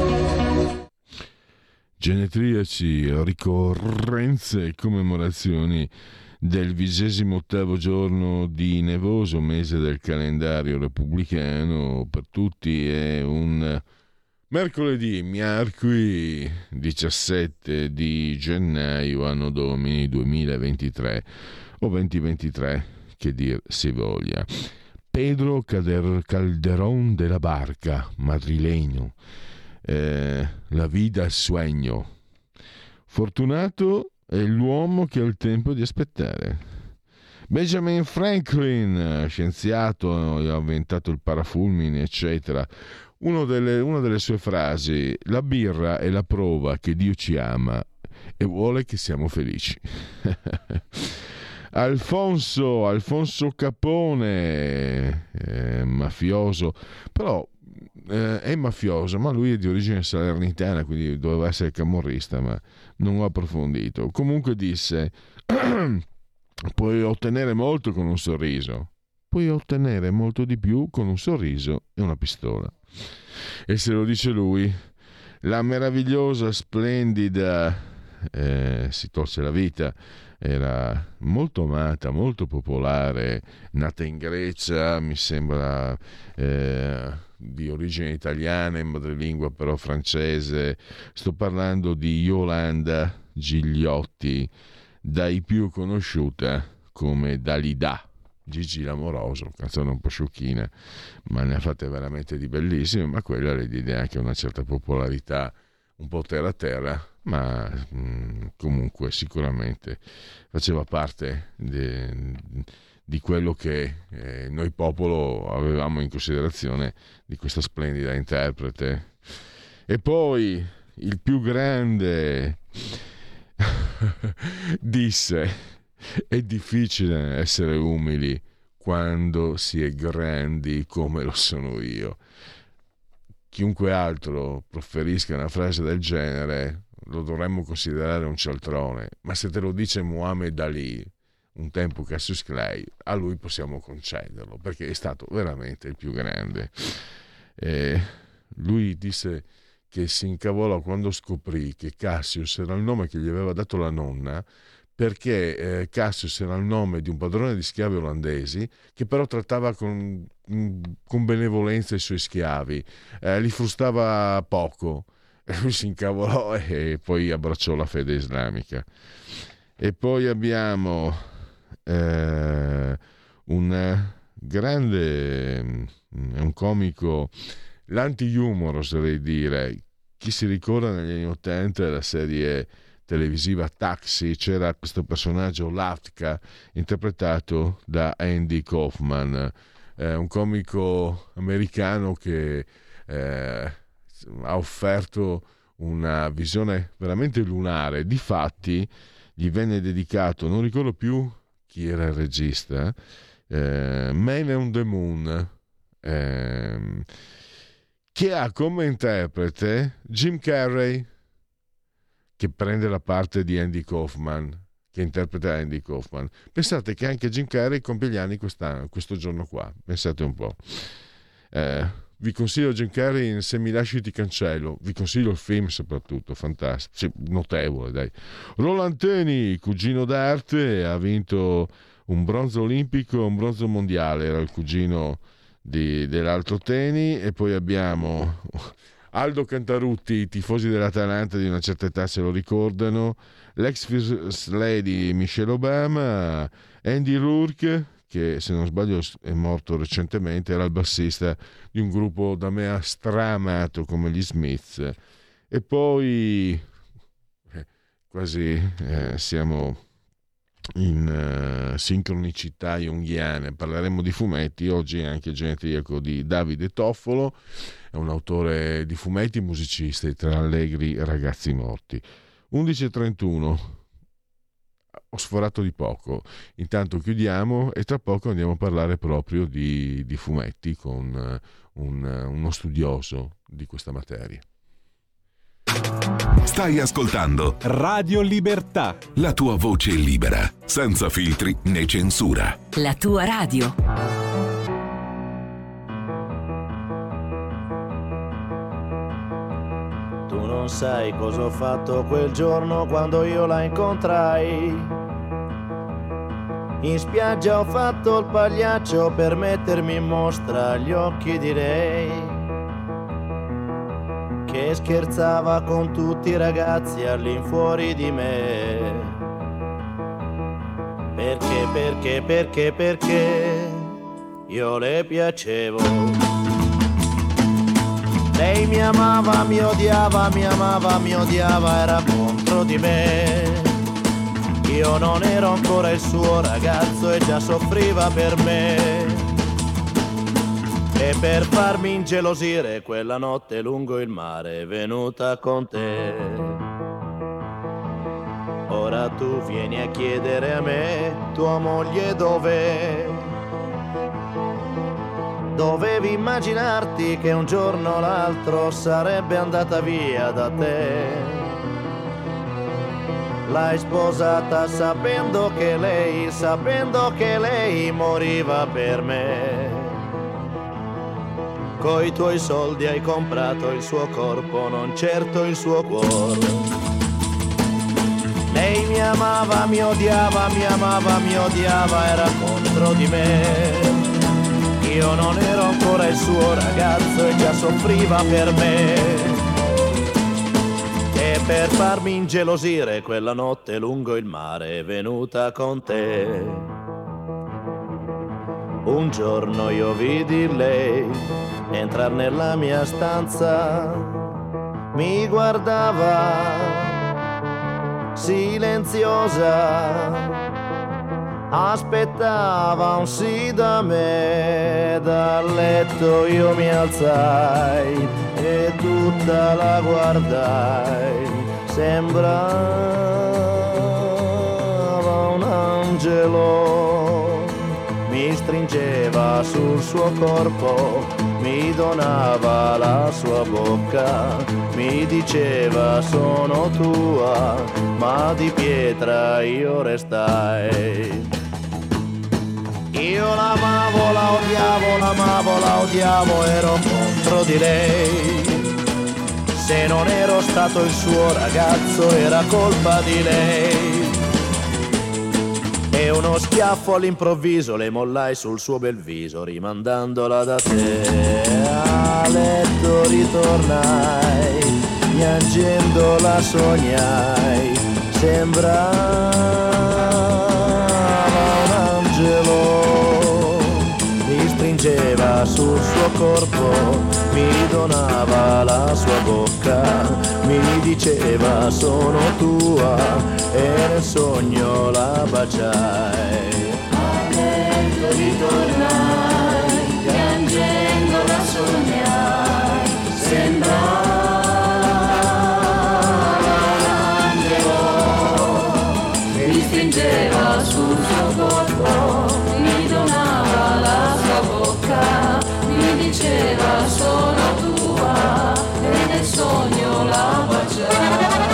Genetriaci, ricorrenze e commemorazioni del vigesimo ottavo giorno di nevoso mese del calendario repubblicano per tutti è un mercoledì, miarqui 17 di gennaio anno domini 2023 o 2023 che dir si voglia. Pedro Cader- Calderón de la Barca, madrilegno, eh, la vita al sueño. Fortunato è l'uomo che ha il tempo di aspettare. Benjamin Franklin, scienziato, ha inventato il parafulmine, eccetera. Delle- una delle sue frasi, la birra è la prova che Dio ci ama e vuole che siamo felici. Alfonso, Alfonso Capone, eh, mafioso, però eh, è mafioso, ma lui è di origine salernitana, quindi doveva essere camorrista, ma non ho approfondito. Comunque disse, puoi ottenere molto con un sorriso, puoi ottenere molto di più con un sorriso e una pistola. E se lo dice lui, la meravigliosa, splendida, eh, si tolse la vita, era molto amata, molto popolare, nata in Grecia, mi sembra eh, di origine italiana, in madrelingua però francese. Sto parlando di Yolanda Gigliotti, dai più conosciuta come Dalida. Gigi l'amoroso, canzone un po' sciocchina, ma ne ha fatte veramente di bellissime, ma quella le diede anche una certa popolarità un po' terra terra, ma mh, mm, comunque sicuramente faceva parte de, di quello che eh, noi popolo avevamo in considerazione di questa splendida interprete. E poi il più grande disse è difficile essere umili quando si è grandi come lo sono io. Chiunque altro proferisca una frase del genere lo dovremmo considerare un cialtrone, ma se te lo dice Muhammad Ali, un tempo Cassius Clay, a lui possiamo concederlo perché è stato veramente il più grande. E lui disse che si incavolò quando scoprì che Cassius era il nome che gli aveva dato la nonna perché eh, Cassius era il nome di un padrone di schiavi olandesi che però trattava con, mm, con benevolenza i suoi schiavi, eh, li frustava poco. Si incavolò e poi abbracciò la fede islamica. E poi abbiamo eh, un grande, mm, un comico, l'anti-humor oserei dire. Chi si ricorda negli anni Ottanta della serie televisiva Taxi c'era questo personaggio Latka interpretato da Andy Kaufman, eh, un comico americano che eh, ha offerto una visione veramente lunare. Difatti gli venne dedicato, non ricordo più chi era il regista, eh, Man on the Moon, eh, che ha come interprete Jim Carrey che prende la parte di Andy Kaufman, che interpreta Andy Kaufman. Pensate che anche Jim Carrey compie gli anni questo giorno qua, pensate un po'. Eh, vi consiglio Jim Carrey in Se mi lasci ti cancello, vi consiglio il film soprattutto, fantastico, sì, notevole dai. Roland Teni, cugino d'arte, ha vinto un bronzo olimpico e un bronzo mondiale, era il cugino di, dell'altro Teni e poi abbiamo Aldo Cantarutti, i tifosi dell'Atalanta di una certa età se lo ricordano, l'ex first lady Michelle Obama, Andy Rourke, che se non sbaglio è morto recentemente, era il bassista di un gruppo da me stramato come gli Smiths. E poi eh, quasi eh, siamo in uh, sincronicità junghiane, parleremo di fumetti, oggi è anche il genetriaco di Davide Toffolo è un autore di fumetti, musicista Tre Allegri Ragazzi Morti. 11.31, ho sforato di poco, intanto chiudiamo e tra poco andiamo a parlare proprio di, di fumetti con uh, un, uh, uno studioso di questa materia. Stai ascoltando Radio Libertà. La tua voce libera, senza filtri né censura. La tua radio. Non sai cosa ho fatto quel giorno quando io la incontrai. In spiaggia ho fatto il pagliaccio per mettermi in mostra agli occhi di lei. Che scherzava con tutti i ragazzi all'infuori di me. Perché, perché, perché, perché io le piacevo. Lei mi amava, mi odiava, mi amava, mi odiava, era contro di me. Io non ero ancora il suo ragazzo e già soffriva per me. E per farmi ingelosire quella notte lungo il mare è venuta con te. Ora tu vieni a chiedere a me, tua moglie dov'è? Dovevi immaginarti che un giorno o l'altro sarebbe andata via da te. L'hai sposata sapendo che lei, sapendo che lei moriva per me. Coi tuoi soldi hai comprato il suo corpo, non certo il suo cuore. Lei mi amava, mi odiava, mi amava, mi odiava, era contro di me. Io non ero ancora il suo ragazzo e già soffriva per me. E per farmi ingelosire quella notte lungo il mare è venuta con te. Un giorno io vidi lei entrare nella mia stanza, mi guardava silenziosa aspettava un sì da me, dal letto io mi alzai e tutta la guardai, sembrava un angelo, mi stringeva sul suo corpo, mi donava la sua bocca, mi diceva sono tua, ma di pietra io restai. Io l'amavo, la odiavo, l'amavo, la odiavo, ero contro di lei. Se non ero stato il suo ragazzo era colpa di lei. E uno schiaffo all'improvviso le mollai sul suo bel viso, rimandandola da te. A letto ritornai, piangendo la sognai, sembrava sul suo corpo, mi donava la sua bocca, mi diceva sono tua e nel sogno la baciai. Adesso ritornai, piangendo la sognai, sembrava l'angelo, mi stringeva sul suo corpo. diceva sono tua e nel sogno la baciava.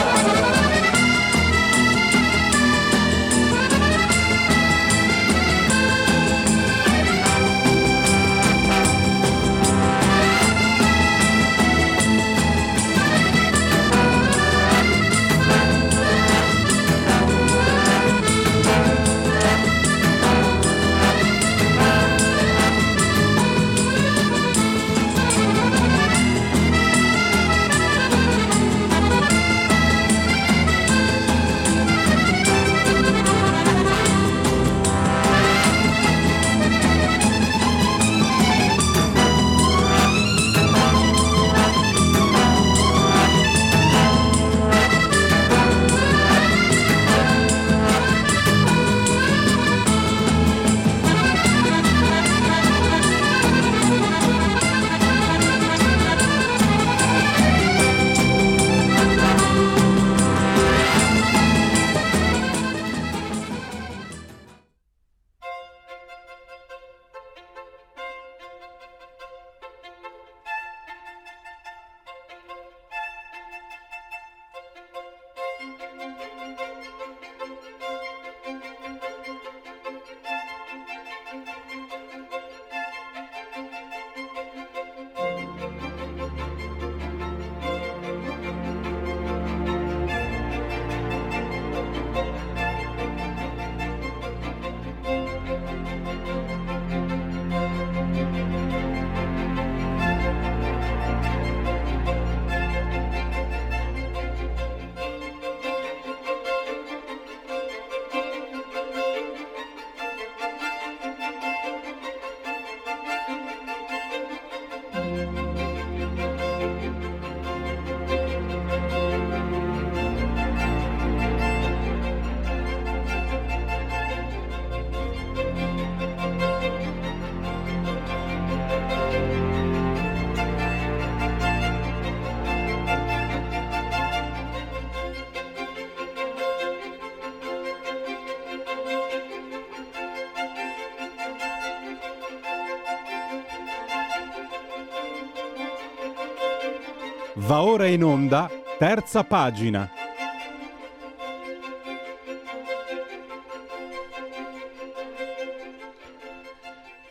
Va ora in onda, terza pagina.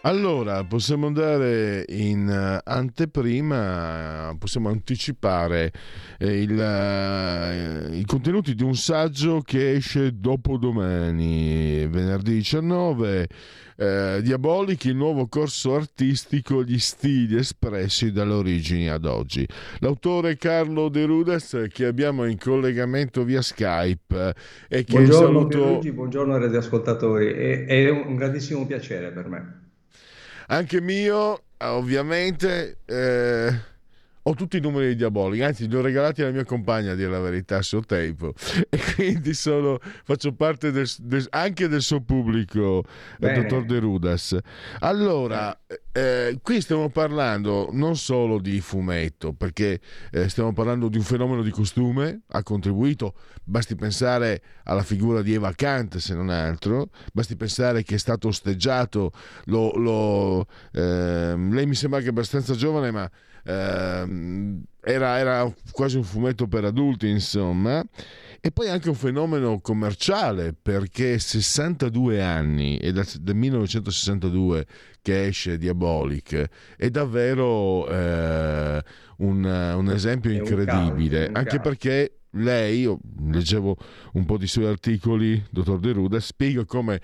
Allora, possiamo andare in eh, anteprima, possiamo anticipare eh, il, eh, i contenuti di un saggio che esce dopodomani, venerdì 19. Eh, Diabolichi, il nuovo corso artistico, gli stili espressi dalle origini ad oggi. L'autore Carlo De Rudas che abbiamo in collegamento via Skype e che Buongiorno saluto... Pierluigi, buongiorno radioascoltatori, è, è un grandissimo piacere per me. Anche mio, ovviamente, eh, ho tutti i numeri di Diabolic, anzi li ho regalati alla mia compagna a dire la verità sul tape e quindi sono, faccio parte del- del- anche del suo pubblico, eh, Bene. dottor De Rudas. Allora, eh, qui stiamo parlando non solo di fumetto, perché eh, stiamo parlando di un fenomeno di costume, ha contribuito, basti pensare alla figura di Eva Kant se non altro, basti pensare che è stato osteggiato, lo- lo, ehm, lei mi sembra che è abbastanza giovane, ma ehm, era, era quasi un fumetto per adulti, insomma. E poi anche un fenomeno commerciale, perché 62 anni, è dal, dal 1962 che esce Diabolic, è davvero eh, un, un esempio incredibile, anche perché lei, io leggevo un po' di suoi articoli, dottor De Ruda, spiega come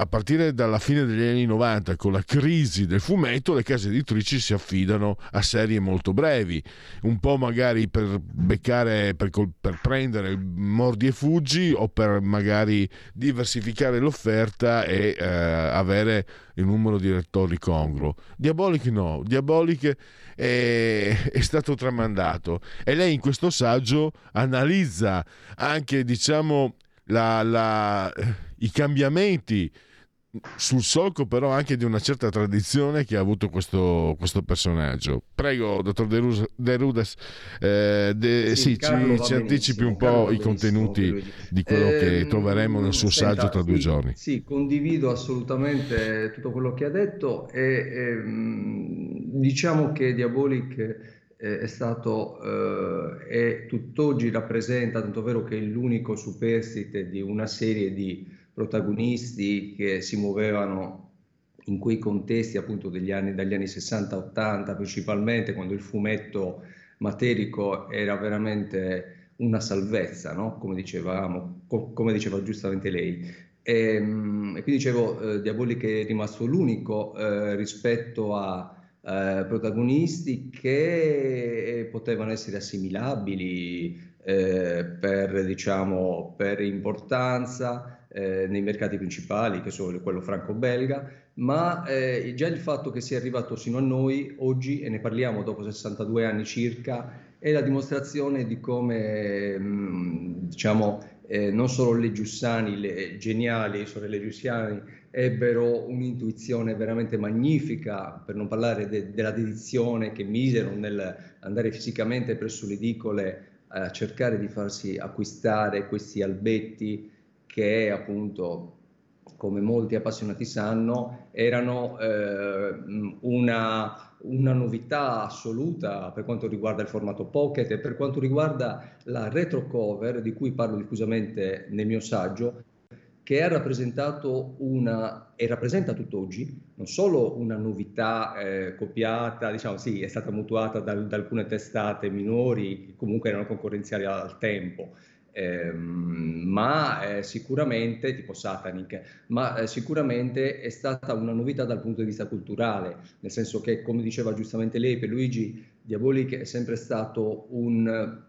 a partire dalla fine degli anni 90, con la crisi del fumetto, le case editrici si affidano a serie molto brevi, un po' magari per beccare, per, col- per prendere mordi e fuggi o per magari diversificare l'offerta e eh, avere il numero di lettori congruo. Diabolic no, Diabolic è, è stato tramandato. E lei in questo saggio analizza anche, diciamo, la- la- i cambiamenti sul solco però anche di una certa tradizione che ha avuto questo, questo personaggio. Prego, dottor De, Rus- De Rudas, eh, de- Sì, sì, ci, ci anticipi un po' i contenuti di quello che Ehm, troveremo nel suo senta, saggio tra due sì, giorni. Sì, condivido assolutamente tutto quello che ha detto e ehm, diciamo che Diabolic eh, è stato eh, e tutt'oggi rappresenta, tanto vero che è l'unico superstite di una serie di protagonisti che si muovevano in quei contesti appunto degli anni, dagli anni 60-80 principalmente, quando il fumetto materico era veramente una salvezza, no? Come dicevamo, co- come diceva giustamente lei. E, mm, e quindi dicevo, eh, Diabolic è rimasto l'unico eh, rispetto a eh, protagonisti che eh, potevano essere assimilabili eh, per, diciamo, per importanza eh, nei mercati principali, che sono quello franco-belga, ma eh, già il fatto che sia arrivato sino a noi oggi, e ne parliamo dopo 62 anni circa, è la dimostrazione di come, mh, diciamo, eh, non solo le Giussani, le geniali sorelle Giussani, ebbero un'intuizione veramente magnifica, per non parlare de- della dedizione che misero nel andare fisicamente presso le edicole a cercare di farsi acquistare questi albetti che appunto come molti appassionati sanno, erano eh, una, una novità assoluta per quanto riguarda il formato pocket e per quanto riguarda la retro cover, di cui parlo diffusamente nel mio saggio, che ha rappresentato una, e rappresenta tutt'oggi, non solo una novità eh, copiata, diciamo sì, è stata mutuata dal- da alcune testate minori, che comunque erano concorrenziali al tempo, ehm, ma eh, sicuramente, tipo Satanic, ma eh, sicuramente è stata una novità dal punto di vista culturale, nel senso che, come diceva giustamente lei, per Luigi Diabolic è sempre stato un,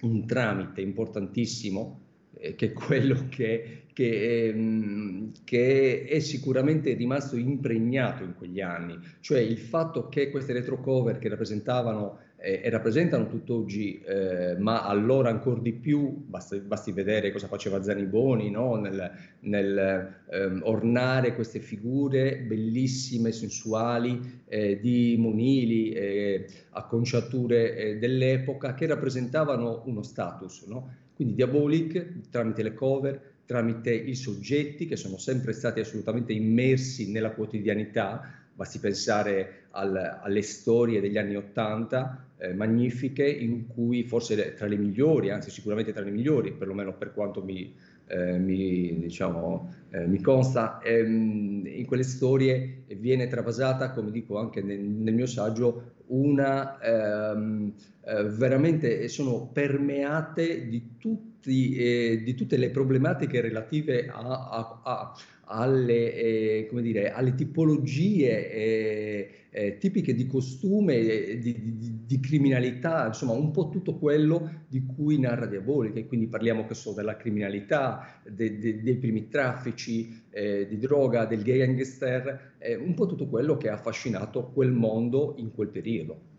un tramite importantissimo, eh, che è quello che, che, ehm, che è sicuramente rimasto impregnato in quegli anni, cioè il fatto che queste retrocover che rappresentavano eh, e rappresentano tutt'oggi, eh, ma allora ancora di più, basti, basti vedere cosa faceva Zaniboni no? nel, nel ehm, ornare queste figure bellissime, sensuali, eh, di monili, eh, acconciature eh, dell'epoca che rappresentavano uno status. No? Quindi Diabolic, tramite le cover, tramite i soggetti che sono sempre stati assolutamente immersi nella quotidianità, basti pensare al- alle storie degli anni Ottanta, eh, magnifiche, in cui forse tra le migliori, anzi sicuramente tra le migliori, perlomeno per quanto mi, eh, mi, diciamo, eh, mi consta, ehm, in quelle storie viene travasata, come dico anche nel, nel mio saggio, una ehm, eh, veramente sono permeate di, tutti, eh, di tutte le problematiche relative a, a- a- alle, eh, come dire, alle tipologie eh, eh, tipiche di costume, eh, di, di- di criminalità, insomma un po' tutto quello di cui narra Diabolica, e quindi parliamo che so, della criminalità, de- de- dei primi traffici eh, di droga, del gangster, un po' tutto quello che ha affascinato quel mondo in quel periodo.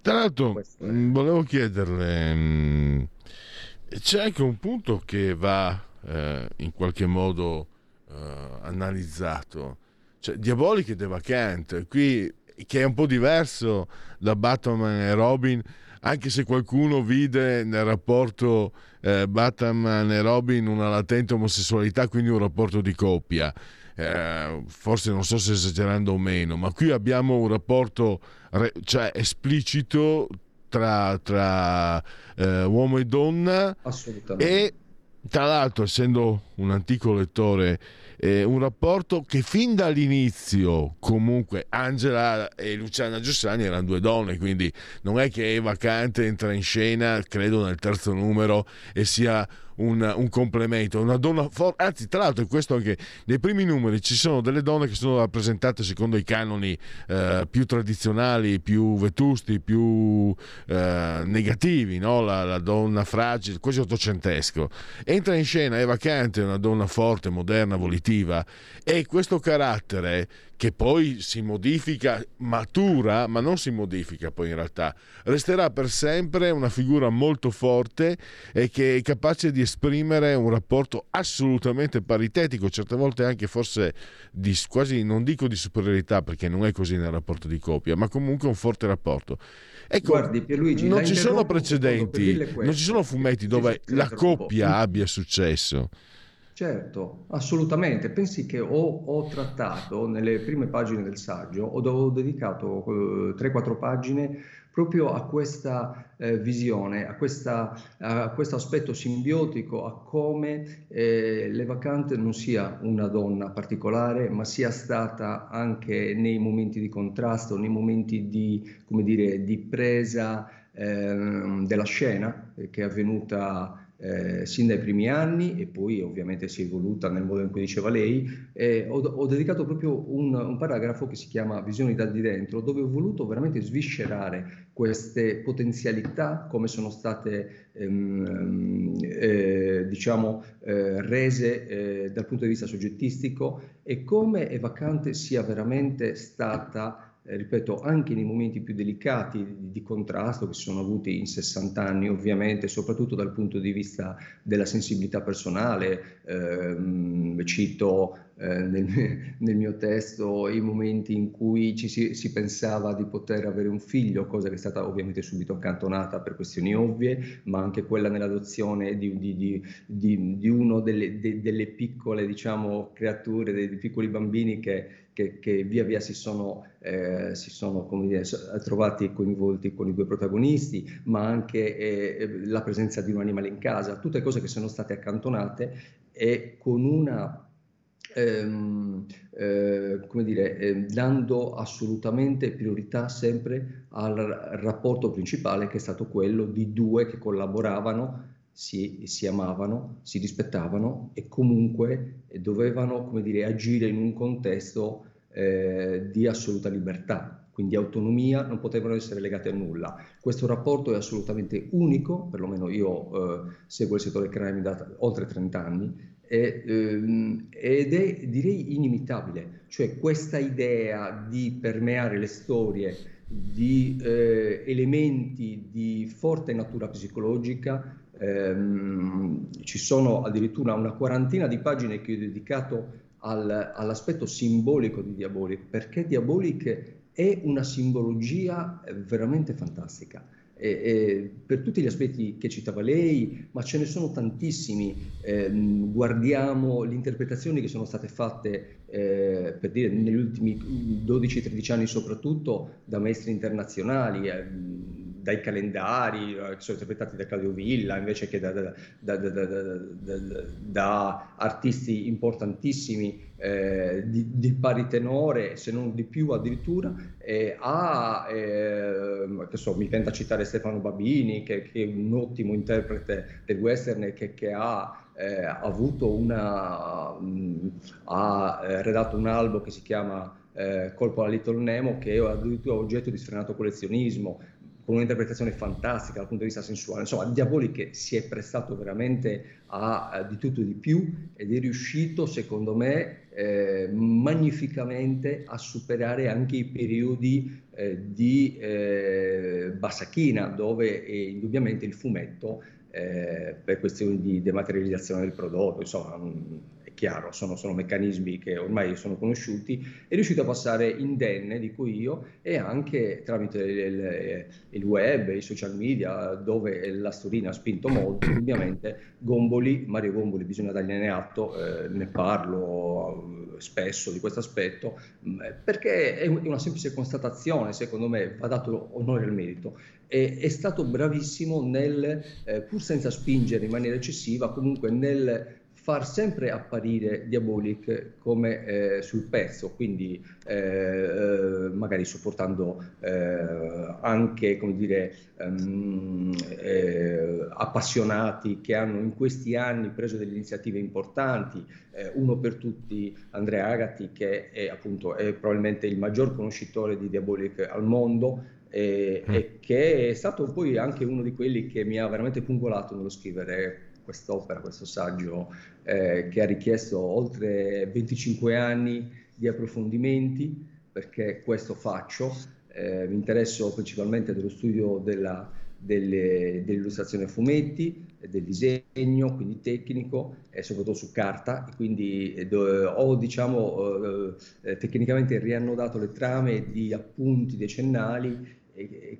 Tra l'altro, mh, volevo chiederle, mh, c'è anche un punto che va eh, in qualche modo eh, analizzato, cioè Diabolic e The Vacant, qui che è un po' diverso da Batman e Robin, anche se qualcuno vide nel rapporto eh, Batman e Robin una latente omosessualità, quindi un rapporto di coppia. Eh, forse non so se esagerando o meno, ma qui abbiamo un rapporto re- cioè esplicito tra, tra, eh, uomo e donna. E tra l'altro essendo un antico lettore eh, un rapporto che fin dall'inizio comunque Angela e Luciana Giussani erano due donne quindi non è che Eva Kant entra in scena credo nel terzo numero e sia un, un complemento una donna forte anzi tra l'altro questo anche nei primi numeri ci sono delle donne che sono rappresentate secondo i canoni eh, più tradizionali più vetusti più eh, negativi no? la, la donna fragile quasi ottocentesco entra in scena Eva Kant una donna forte moderna volitiva e questo carattere che poi si modifica, matura, ma non si modifica poi in realtà, resterà per sempre una figura molto forte e che è capace di esprimere un rapporto assolutamente paritetico, certe volte anche forse di, quasi, non dico di superiorità perché non è così nel rapporto di coppia, ma comunque un forte rapporto. Ecco, Guardi, Pierluigi, non ci sono precedenti, non ci sono fumetti dove la coppia abbia successo. Certo, assolutamente. Pensi che ho, ho trattato nelle prime pagine del saggio, ho, dedicato eh, 3-4 pagine proprio a questa eh, visione, a, questa- a questo aspetto simbiotico, a come eh, Kant non sia una donna particolare, ma sia stata anche nei momenti di contrasto, nei momenti di, dire, di presa ehm, della scena, eh, che è avvenuta eh, sin dai primi anni e poi ovviamente si è evoluta nel modo in cui diceva lei. Eh, ho, ho dedicato proprio un, un paragrafo che si chiama Visioni da di dentro, dove ho voluto veramente sviscerare queste potenzialità, come sono state ehm, eh, diciamo eh, rese eh, dal punto di vista soggettistico e come Eva Kant sia veramente stata eh, ripeto, anche nei momenti più delicati di, di contrasto che si sono avuti in 60 anni, ovviamente, soprattutto dal punto di vista della sensibilità personale, ehm, cito nel, nel mio testo i momenti in cui ci si, si pensava di poter avere un figlio, cosa che è stata ovviamente subito accantonata per questioni ovvie, ma anche quella nell'adozione di, di, di, di, uno delle, de- delle piccole, diciamo, creature, dei, piccoli bambini che che, che via via si sono, eh, si sono dire, trovati coinvolti con i due protagonisti, ma anche eh, la presenza di un animale in casa, tutte cose che sono state accantonate e con una ehm, eh, come dire, eh, dando assolutamente priorità sempre al rapporto principale che è stato quello di due che collaboravano, si, si amavano, si rispettavano e comunque dovevano, come dire, agire in un contesto eh, di assoluta libertà, quindi autonomia, non potevano essere legati a nulla. Questo rapporto è assolutamente unico, perlomeno io eh, seguo il settore crime da oltre 30 anni, e, ehm, ed è direi inimitabile, cioè questa idea di permeare le storie di eh, elementi di forte natura psicologica. ehm, ci sono addirittura una quarantina di pagine che ho dedicato al- all'aspetto simbolico di Diabolic, perché Diabolic è una simbologia eh, veramente fantastica. E, e per tutti gli aspetti che citava lei, ma ce ne sono tantissimi. Eh, guardiamo le interpretazioni che sono state fatte, eh, per dire, negli ultimi 12-13 anni soprattutto da maestri internazionali. Dai calendari eh, sono interpretati da Claudio Villa invece che da, da, da, da artisti importantissimi eh, di, di, pari tenore, se non di più addirittura, eh, a, eh, che so, mi tenta citare Stefano Babini, che, che, è un ottimo interprete del western e che, che ha eh, avuto una, mh, ha eh, redatto un albo che si chiama eh, Colpo alla Little Nemo, che è addirittura oggetto di sfrenato collezionismo con un'interpretazione fantastica dal punto di vista sensuale. Insomma, Diabolic si è prestato veramente a, a di tutto e di più ed è riuscito, secondo me, eh, magnificamente a superare anche i periodi eh, di eh, bassa china, dove è indubbiamente il fumetto, eh, per questioni di dematerializzazione del prodotto, insomma, chiaro, sono, sono, meccanismi che ormai sono conosciuti, è riuscito a passare indenne, dico io, e anche tramite il, il web, i social media, dove la ha spinto molto, ovviamente Gomboli, Mario Gomboli, bisogna dargliene atto, eh, ne parlo eh, spesso di questo aspetto, mm, perché è una semplice constatazione, secondo me va dato onore al merito. È stato bravissimo nel, eh, pur senza spingere in maniera eccessiva, comunque nel far sempre apparire Diabolic come eh, sul pezzo, quindi eh, eh, magari supportando eh, anche come dire, um, appassionati che hanno in questi anni preso delle iniziative importanti, eh, uno per tutti Andrea Agati che è appunto è probabilmente il maggior conoscitore di Diabolic al mondo, e, mm. e, che è stato poi anche uno di quelli che mi ha veramente pungolato nello scrivere quest'opera, questo saggio eh, che ha richiesto oltre 25 anni di approfondimenti, perché questo faccio. Eh, mi interesso principalmente dello studio della, delle, dell'illustrazione a fumetti, del disegno, quindi tecnico, e soprattutto su carta, quindi eh, ho diciamo, eh, tecnicamente riannodato le trame di appunti decennali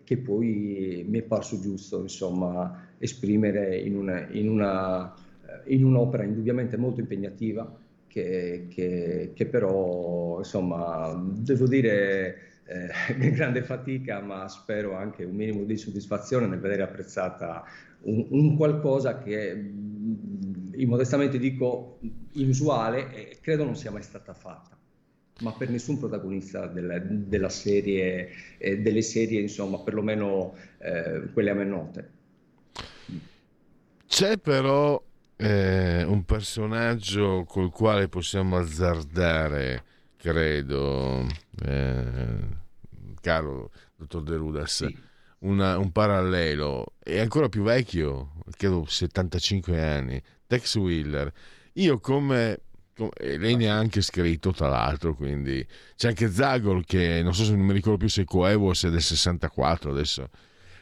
che poi mi è parso giusto insomma, esprimere in, una, in, una, eh, in, un'opera indubbiamente molto impegnativa che, che, che però insomma, devo dire eh, grande fatica ma spero anche un minimo di soddisfazione nel vedere apprezzata un, un qualcosa che mm, immodestamente dico inusuale e credo non sia mai stata fatta ma per nessun protagonista della, della serie, eh, delle serie, insomma, perlomeno eh, quelle a me note. C'è però eh, un personaggio col quale possiamo azzardare, credo, eh, caro dottor De Rudas, sì. una, un parallelo, è ancora più vecchio, credo 75 anni, Tex Wheeler. Io come e lei ne ha anche scritto, tra l'altro, quindi c'è anche Zagor che non so se non mi ricordo più se è coevo o se è del 64 adesso.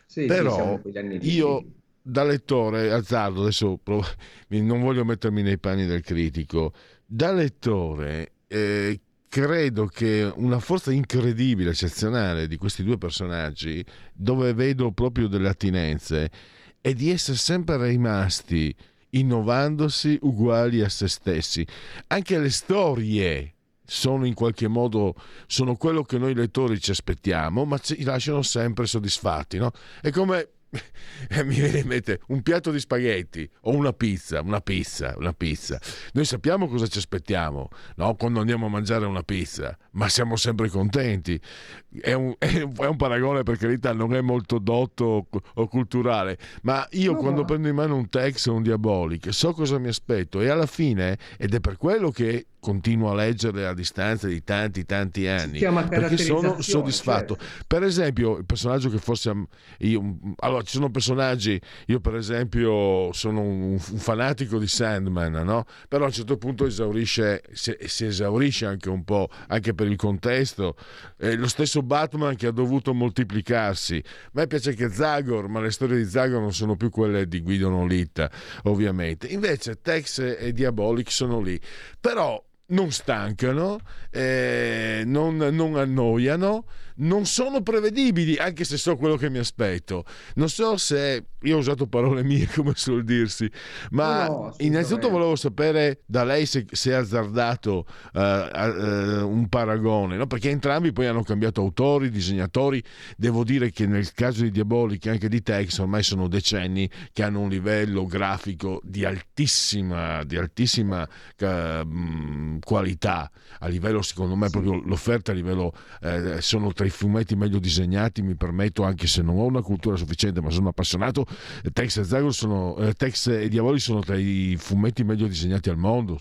Sì, Però sì, io da lettore, azzardo, adesso provo, non voglio mettermi nei panni del critico, da lettore eh, credo che una forza incredibile, eccezionale di questi due personaggi, dove vedo proprio delle attinenze, è di essere sempre rimasti innovandosi uguali a se stessi. Anche le storie sono in qualche modo sono quello che noi lettori ci aspettiamo, ma ci lasciano sempre soddisfatti, no? È come mi viene in mente un piatto di spaghetti o una pizza, una pizza, una pizza. Noi sappiamo cosa ci aspettiamo no? quando andiamo a mangiare una pizza, ma siamo sempre contenti. È un, è un paragone per carità, non è molto dotto o culturale, ma io no, quando prendo in mano un Tex o un Diabolic so cosa mi aspetto e alla fine, ed è per quello che continuo a leggerle a distanza di tanti tanti anni perché sono soddisfatto certo. per esempio il personaggio che forse io, allora ci sono personaggi io per esempio sono un, un fanatico di Sandman no? però a un certo punto esaurisce si, si esaurisce anche un po' anche per il contesto. Eh, lo stesso Batman che ha dovuto moltiplicarsi. A me piace che Zagor ma le storie di Zagor non sono più quelle di Guido Nolitta ovviamente. Invece Tex e Diabolic sono lì. Però non stancano, eh, non, non, annoiano, non sono prevedibili, anche se so quello che mi aspetto. Non so se io ho usato parole mie, come suol dirsi, ma No, no, innanzitutto volevo sapere da lei se, se ha azzardato eh, eh, un paragone, no? perché entrambi poi hanno cambiato autori, disegnatori. Devo dire che nel caso di Diabolic e anche di Tex ormai sono decenni che hanno un livello grafico di altissima, di altissima mh, qualità. A livello, secondo me, proprio l'offerta a livello sono tra i fumetti meglio disegnati. Mi permetto, anche se non ho una cultura sufficiente, ma sono appassionato. Tex e, Zagor sono, eh, Tex e Diabolic sono tra i fumetti meglio disegnati al mondo.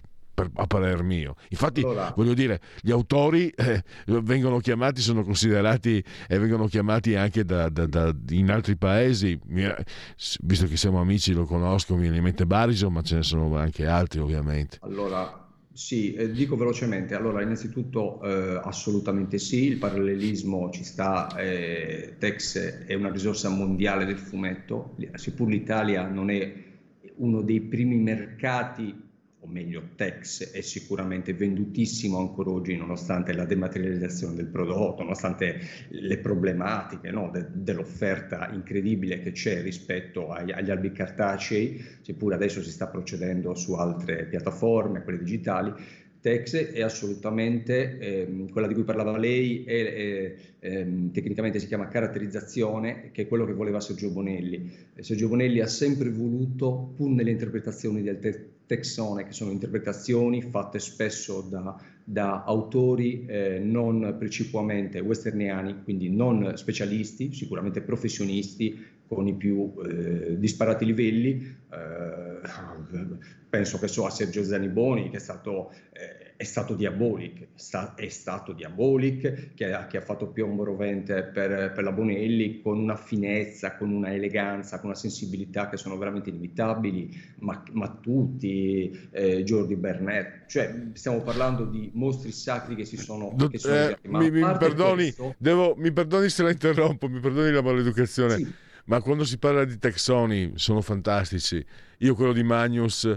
A parer mio, infatti, Allora- voglio dire, gli autori eh, vengono chiamati, sono considerati e vengono chiamati anche da- da- da- in altri paesi. Visto che siamo amici, lo conosco, mi viene in mente Bariso, ma ce ne sono anche altri, ovviamente. Allora, sì, eh, dico velocemente. Allora, innanzitutto, eh, assolutamente sì, il parallelismo ci sta. eh, Tex è una risorsa mondiale del fumetto, seppur l'Italia non è uno dei primi mercati, o meglio, Tex è sicuramente vendutissimo ancora oggi, nonostante la dematerializzazione del prodotto, nonostante le problematiche no, de- dell'offerta incredibile che c'è rispetto agli, agli albi cartacei, seppur adesso si sta procedendo su altre piattaforme, quelle digitali. Tex è assolutamente ehm, quella di cui parlava lei, è, è, ehm, tecnicamente si chiama caratterizzazione, che è quello che voleva Sergio Bonelli. Sergio Bonelli ha sempre voluto, pur nelle interpretazioni del te- texone, che sono interpretazioni fatte spesso da, da autori eh, non precipuamente westerniani, quindi non specialisti, sicuramente professionisti con i più eh, disparati livelli. Eh, penso che so a Sergio Zaniboni che è stato, eh, è stato diabolic, sta- è stato diabolic, che ha, che ha fatto piombo rovente per, per la Bonelli con una finezza, con una eleganza, con una sensibilità che sono veramente inimitabili, ma, tutti, eh, Jordi Bernett, cioè stiamo parlando di mostri sacri che si sono... Che sono eh, mi, mi perdoni, questo- devo- mi perdoni se la interrompo, mi perdoni la maleducazione, Sì. ma quando si parla di Texoni sono fantastici. Io quello di Magnus,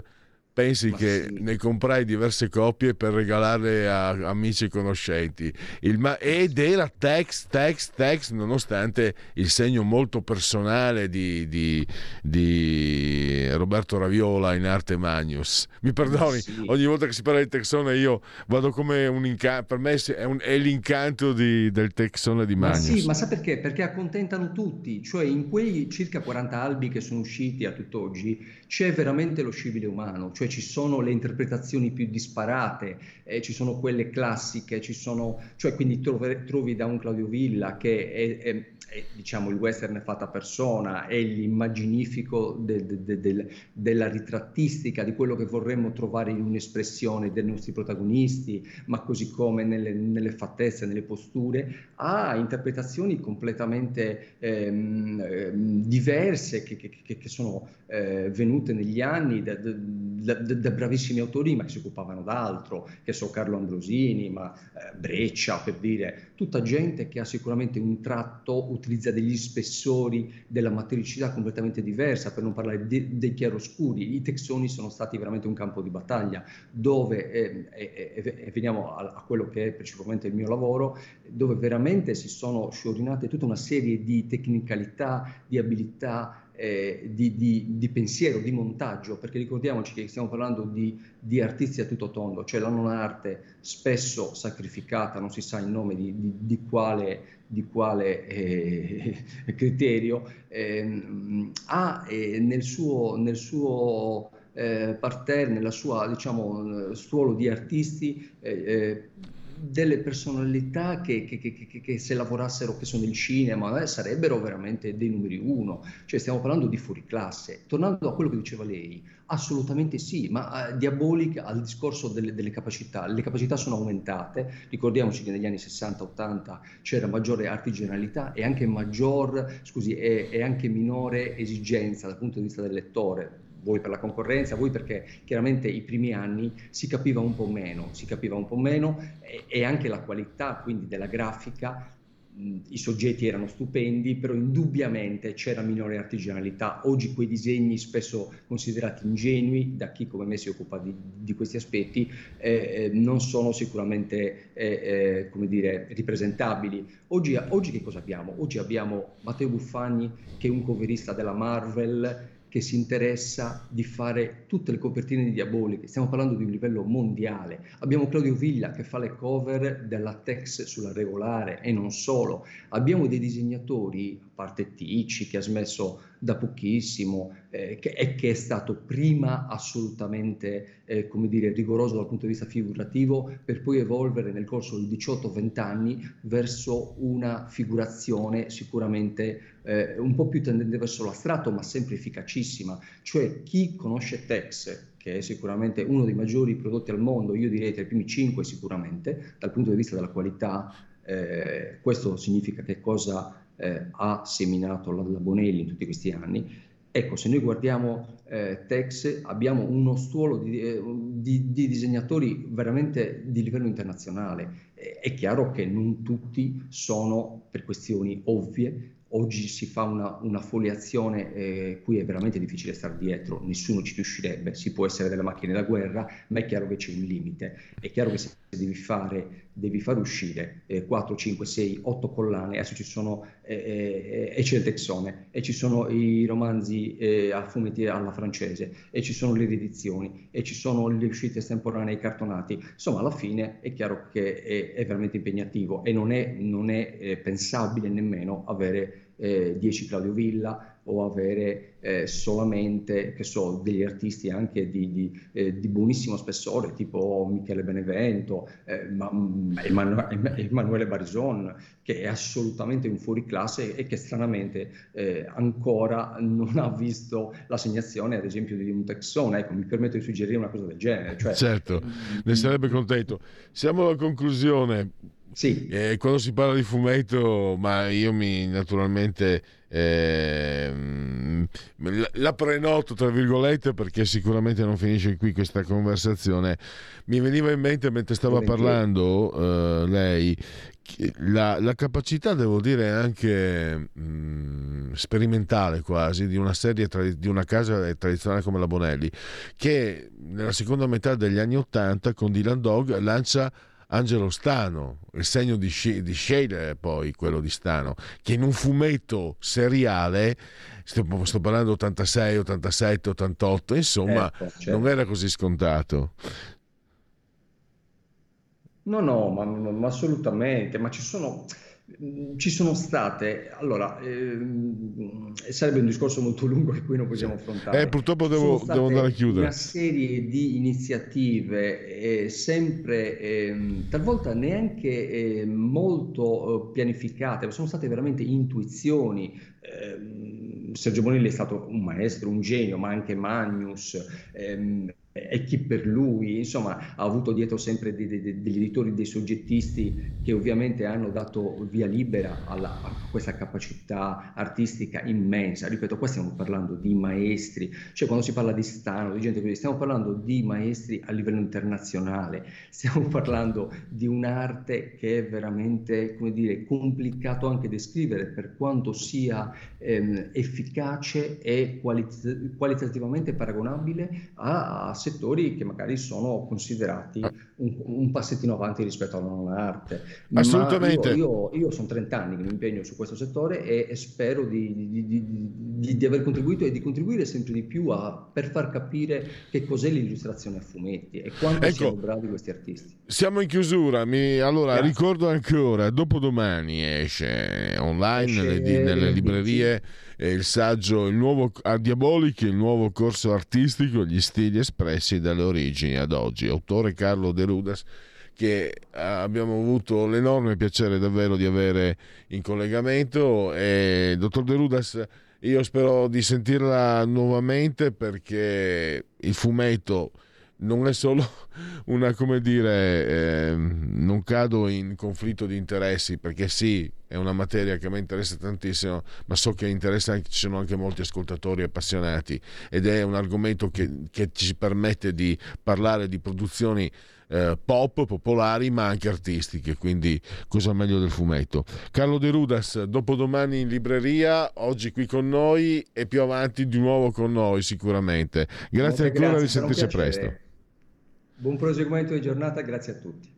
pensi Ma che sì. ne comprai diverse copie per regalarle a amici e conoscenti. Il ma- ed era Tex, Tex, Tex, nonostante il segno molto personale di, di- di Roberto Raviola in arte Magnus. Mi perdoni, sì. ogni volta che si parla di Texone io vado come un incanto, per me è, un- è l'incanto di- del Texone di Ma Magnus. sì, ma sa perché? Perché accontentano tutti, cioè in quei circa 40 albi che sono usciti a tutt'oggi c'è veramente lo scibile umano, cioè ci sono le interpretazioni più disparate, eh, ci sono quelle classiche, ci sono, cioè quindi trove- trovi da un Claudio Villa che è, è- è, diciamo il western è fatta persona, è l'immaginifico de- de- de- del- della ritrattistica di quello che vorremmo trovare in un'espressione dei nostri protagonisti, ma così come nelle, nelle fattezze, nelle posture, ha interpretazioni completamente ehm, ehm, diverse che, che- che- che sono eh, venute negli anni da, da- da- da bravissimi autori, ma che si occupavano d'altro, che so Carlo Ambrosini, ma eh, Breccia per dire, tutta gente che ha sicuramente un tratto, utilizza degli spessori della matericità completamente diversa, per non parlare de- dei chiaroscuri. I texoni sono stati veramente un campo di battaglia dove, eh, e, e- e veniamo a, a quello che è principalmente il mio lavoro, dove veramente si sono sciorinate tutta una serie di tecnicalità, di abilità, eh, di, di- di pensiero, di montaggio, perché ricordiamoci che stiamo parlando di, di artisti a tutto tondo, cioè la non arte spesso sacrificata, non si sa in nome di, quale, quale, eh, criterio, ehm, ha eh, nel suo, nel suo eh, parterre, nella sua diciamo, eh, stuolo di artisti, eh, delle personalità che, che- che- che- se lavorassero, che sono il cinema, eh, sarebbero veramente dei numeri uno. Cioè stiamo parlando di fuoriclasse. Tornando a quello che diceva lei, assolutamente sì, ma eh, Diabolic al discorso delle, delle capacità, le capacità sono aumentate, ricordiamoci che negli anni 60-80 c'era maggiore artigianalità e anche maggior, scusi, e anche minore esigenza dal punto di vista del lettore, voi per la concorrenza, voi perché chiaramente i primi anni si capiva un po' meno, si capiva un po' meno e, e anche la qualità quindi della grafica i soggetti erano stupendi, però indubbiamente c'era minore artigianalità. Oggi quei disegni, spesso considerati ingenui da chi come me si occupa di, di questi aspetti, eh, non sono sicuramente eh, eh, come dire, ripresentabili. Oggi, oggi che cosa abbiamo? Oggi abbiamo Matteo Buffagni che è un coverista della Marvel, che si interessa di fare tutte le copertine di Diaboliche, stiamo parlando di un livello mondiale. Abbiamo Claudio Villa che fa le cover della Tex sulla regolare e non solo. Abbiamo dei disegnatori, parte Ticci che ha smesso da pochissimo eh, che, e che è stato prima assolutamente eh, come dire, rigoroso dal punto di vista figurativo per poi evolvere nel corso di 18-20 anni verso una figurazione sicuramente eh, un po' più tendente verso l'astratto ma sempre efficacissima, cioè chi conosce Tex che è sicuramente uno dei maggiori prodotti al mondo, io direi tra i primi cinque sicuramente, dal punto di vista della qualità, eh, questo significa che cosa eh, ha seminato la, la, Bonelli in tutti questi anni. Ecco, se noi guardiamo eh, Tex, abbiamo uno stuolo di, eh, di, di, disegnatori veramente di livello internazionale. È chiaro che non tutti sono, per questioni ovvie, oggi si fa una, una foliazione, eh, qui è veramente difficile stare dietro, nessuno ci riuscirebbe, si può essere delle macchine da guerra, ma è chiaro che c'è un limite, è chiaro che se devi fare, devi far uscire eh, 4, 5, 6, 8 collane, adesso ci sono, eh, eh, e c'è il Texone, e ci sono i romanzi eh, a fumetti alla francese, e ci sono le riedizioni, e ci sono le uscite estemporanee cartonati, insomma alla fine è chiaro che è, è veramente impegnativo e non è, non è eh, pensabile nemmeno avere eh, 10 Claudio Villa o avere eh, solamente so, degli artisti anche di, di, eh, di, buonissimo spessore tipo Michele Benevento, eh, ma, Emanuele, Emanuele Barison che è assolutamente un fuoriclasse e che stranamente eh, ancora non ha visto l'assegnazione ad esempio di un Texone, ecco mi permetto di suggerire una cosa del genere. Cioè, certo, ne sarebbe contento. Siamo alla conclusione. Sì. Eh, quando si parla di fumetto, ma io mi naturalmente eh, la prenoto tra virgolette perché sicuramente non finisce qui questa conversazione. Mi veniva in mente mentre stava parlando eh, lei la, la, capacità, devo dire, anche mh, mm, sperimentale quasi di una serie tra, di una casa tradizionale come la Bonelli, che nella seconda metà degli anni Ottanta con Dylan Dog lancia Angelo Stano, il segno di, di Shale poi quello di Stano, che in un fumetto seriale, sto, sto parlando 86, 87, 88, insomma certo, certo. non era così scontato. No, no, ma, ma assolutamente, ma ci sono ci sono state, allora, ehm, sarebbe un discorso molto lungo che qui non possiamo affrontare. Eh, purtroppo devo, devo, andare a chiudere. Una serie di iniziative, eh, sempre, eh, talvolta neanche eh, molto eh, pianificate, ma sono state veramente intuizioni. Ehm, Sergio Bonelli è stato un maestro, un genio, ma anche Magnus. Ehm, e chi per lui, insomma, ha avuto dietro sempre dei, dei, degli editori, dei soggettisti che ovviamente hanno dato via libera alla, a questa capacità artistica immensa. Ripeto, qua stiamo parlando di maestri, cioè quando si parla di Stano, di gente così, stiamo parlando di maestri a livello internazionale, stiamo parlando di un'arte che è veramente, come dire, complicato anche descrivere per quanto sia ehm, efficace e qualit- qualitativamente paragonabile a, a settori che magari sono considerati ah. Un, un passettino avanti rispetto alla non arte. Assolutamente. Io, io, io, sono 30 anni che mi impegno su questo settore e, e spero di, di, di, di, aver contribuito e di contribuire sempre di più a, per far capire che cos'è l'illustrazione a fumetti e quanto ecco, siano bravi questi artisti. Siamo in chiusura, mi, allora Grazie. ricordo ancora, dopodomani esce online esce, nelle, nelle librerie. Sì il saggio il nuovo, a Diabolic, il nuovo corso artistico, gli stili espressi dalle origini ad oggi. Autore Carlo De Rudas che abbiamo avuto l'enorme piacere davvero di avere in collegamento. E dottor De Rudas io spero di sentirla nuovamente perché il fumetto non è solo una, come dire, eh, non cado in conflitto di interessi, perché sì, è una materia che a me interessa tantissimo, ma so che interessa anche, ci sono anche molti ascoltatori appassionati. Ed è un argomento che, che ci permette di parlare di produzioni eh, pop, popolari, ma anche artistiche, quindi cosa meglio del fumetto. Carlo De Rudas, dopodomani in libreria, oggi qui con noi e più avanti di nuovo con noi sicuramente. Grazie Molte ancora, grazie, risentirci presto. Buon proseguimento di giornata, grazie a tutti.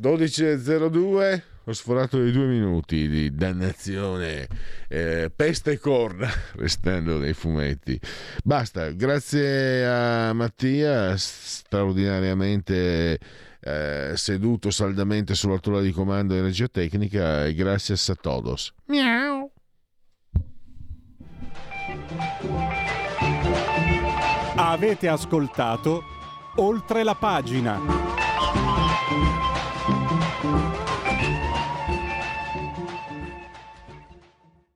12.02 ho sforato i due minuti di dannazione eh, peste e corna restando nei fumetti basta grazie a Mattia straordinariamente eh, seduto saldamente sulla tolla di comando in regia tecnica e grazie a todos Miau. Avete ascoltato oltre la pagina.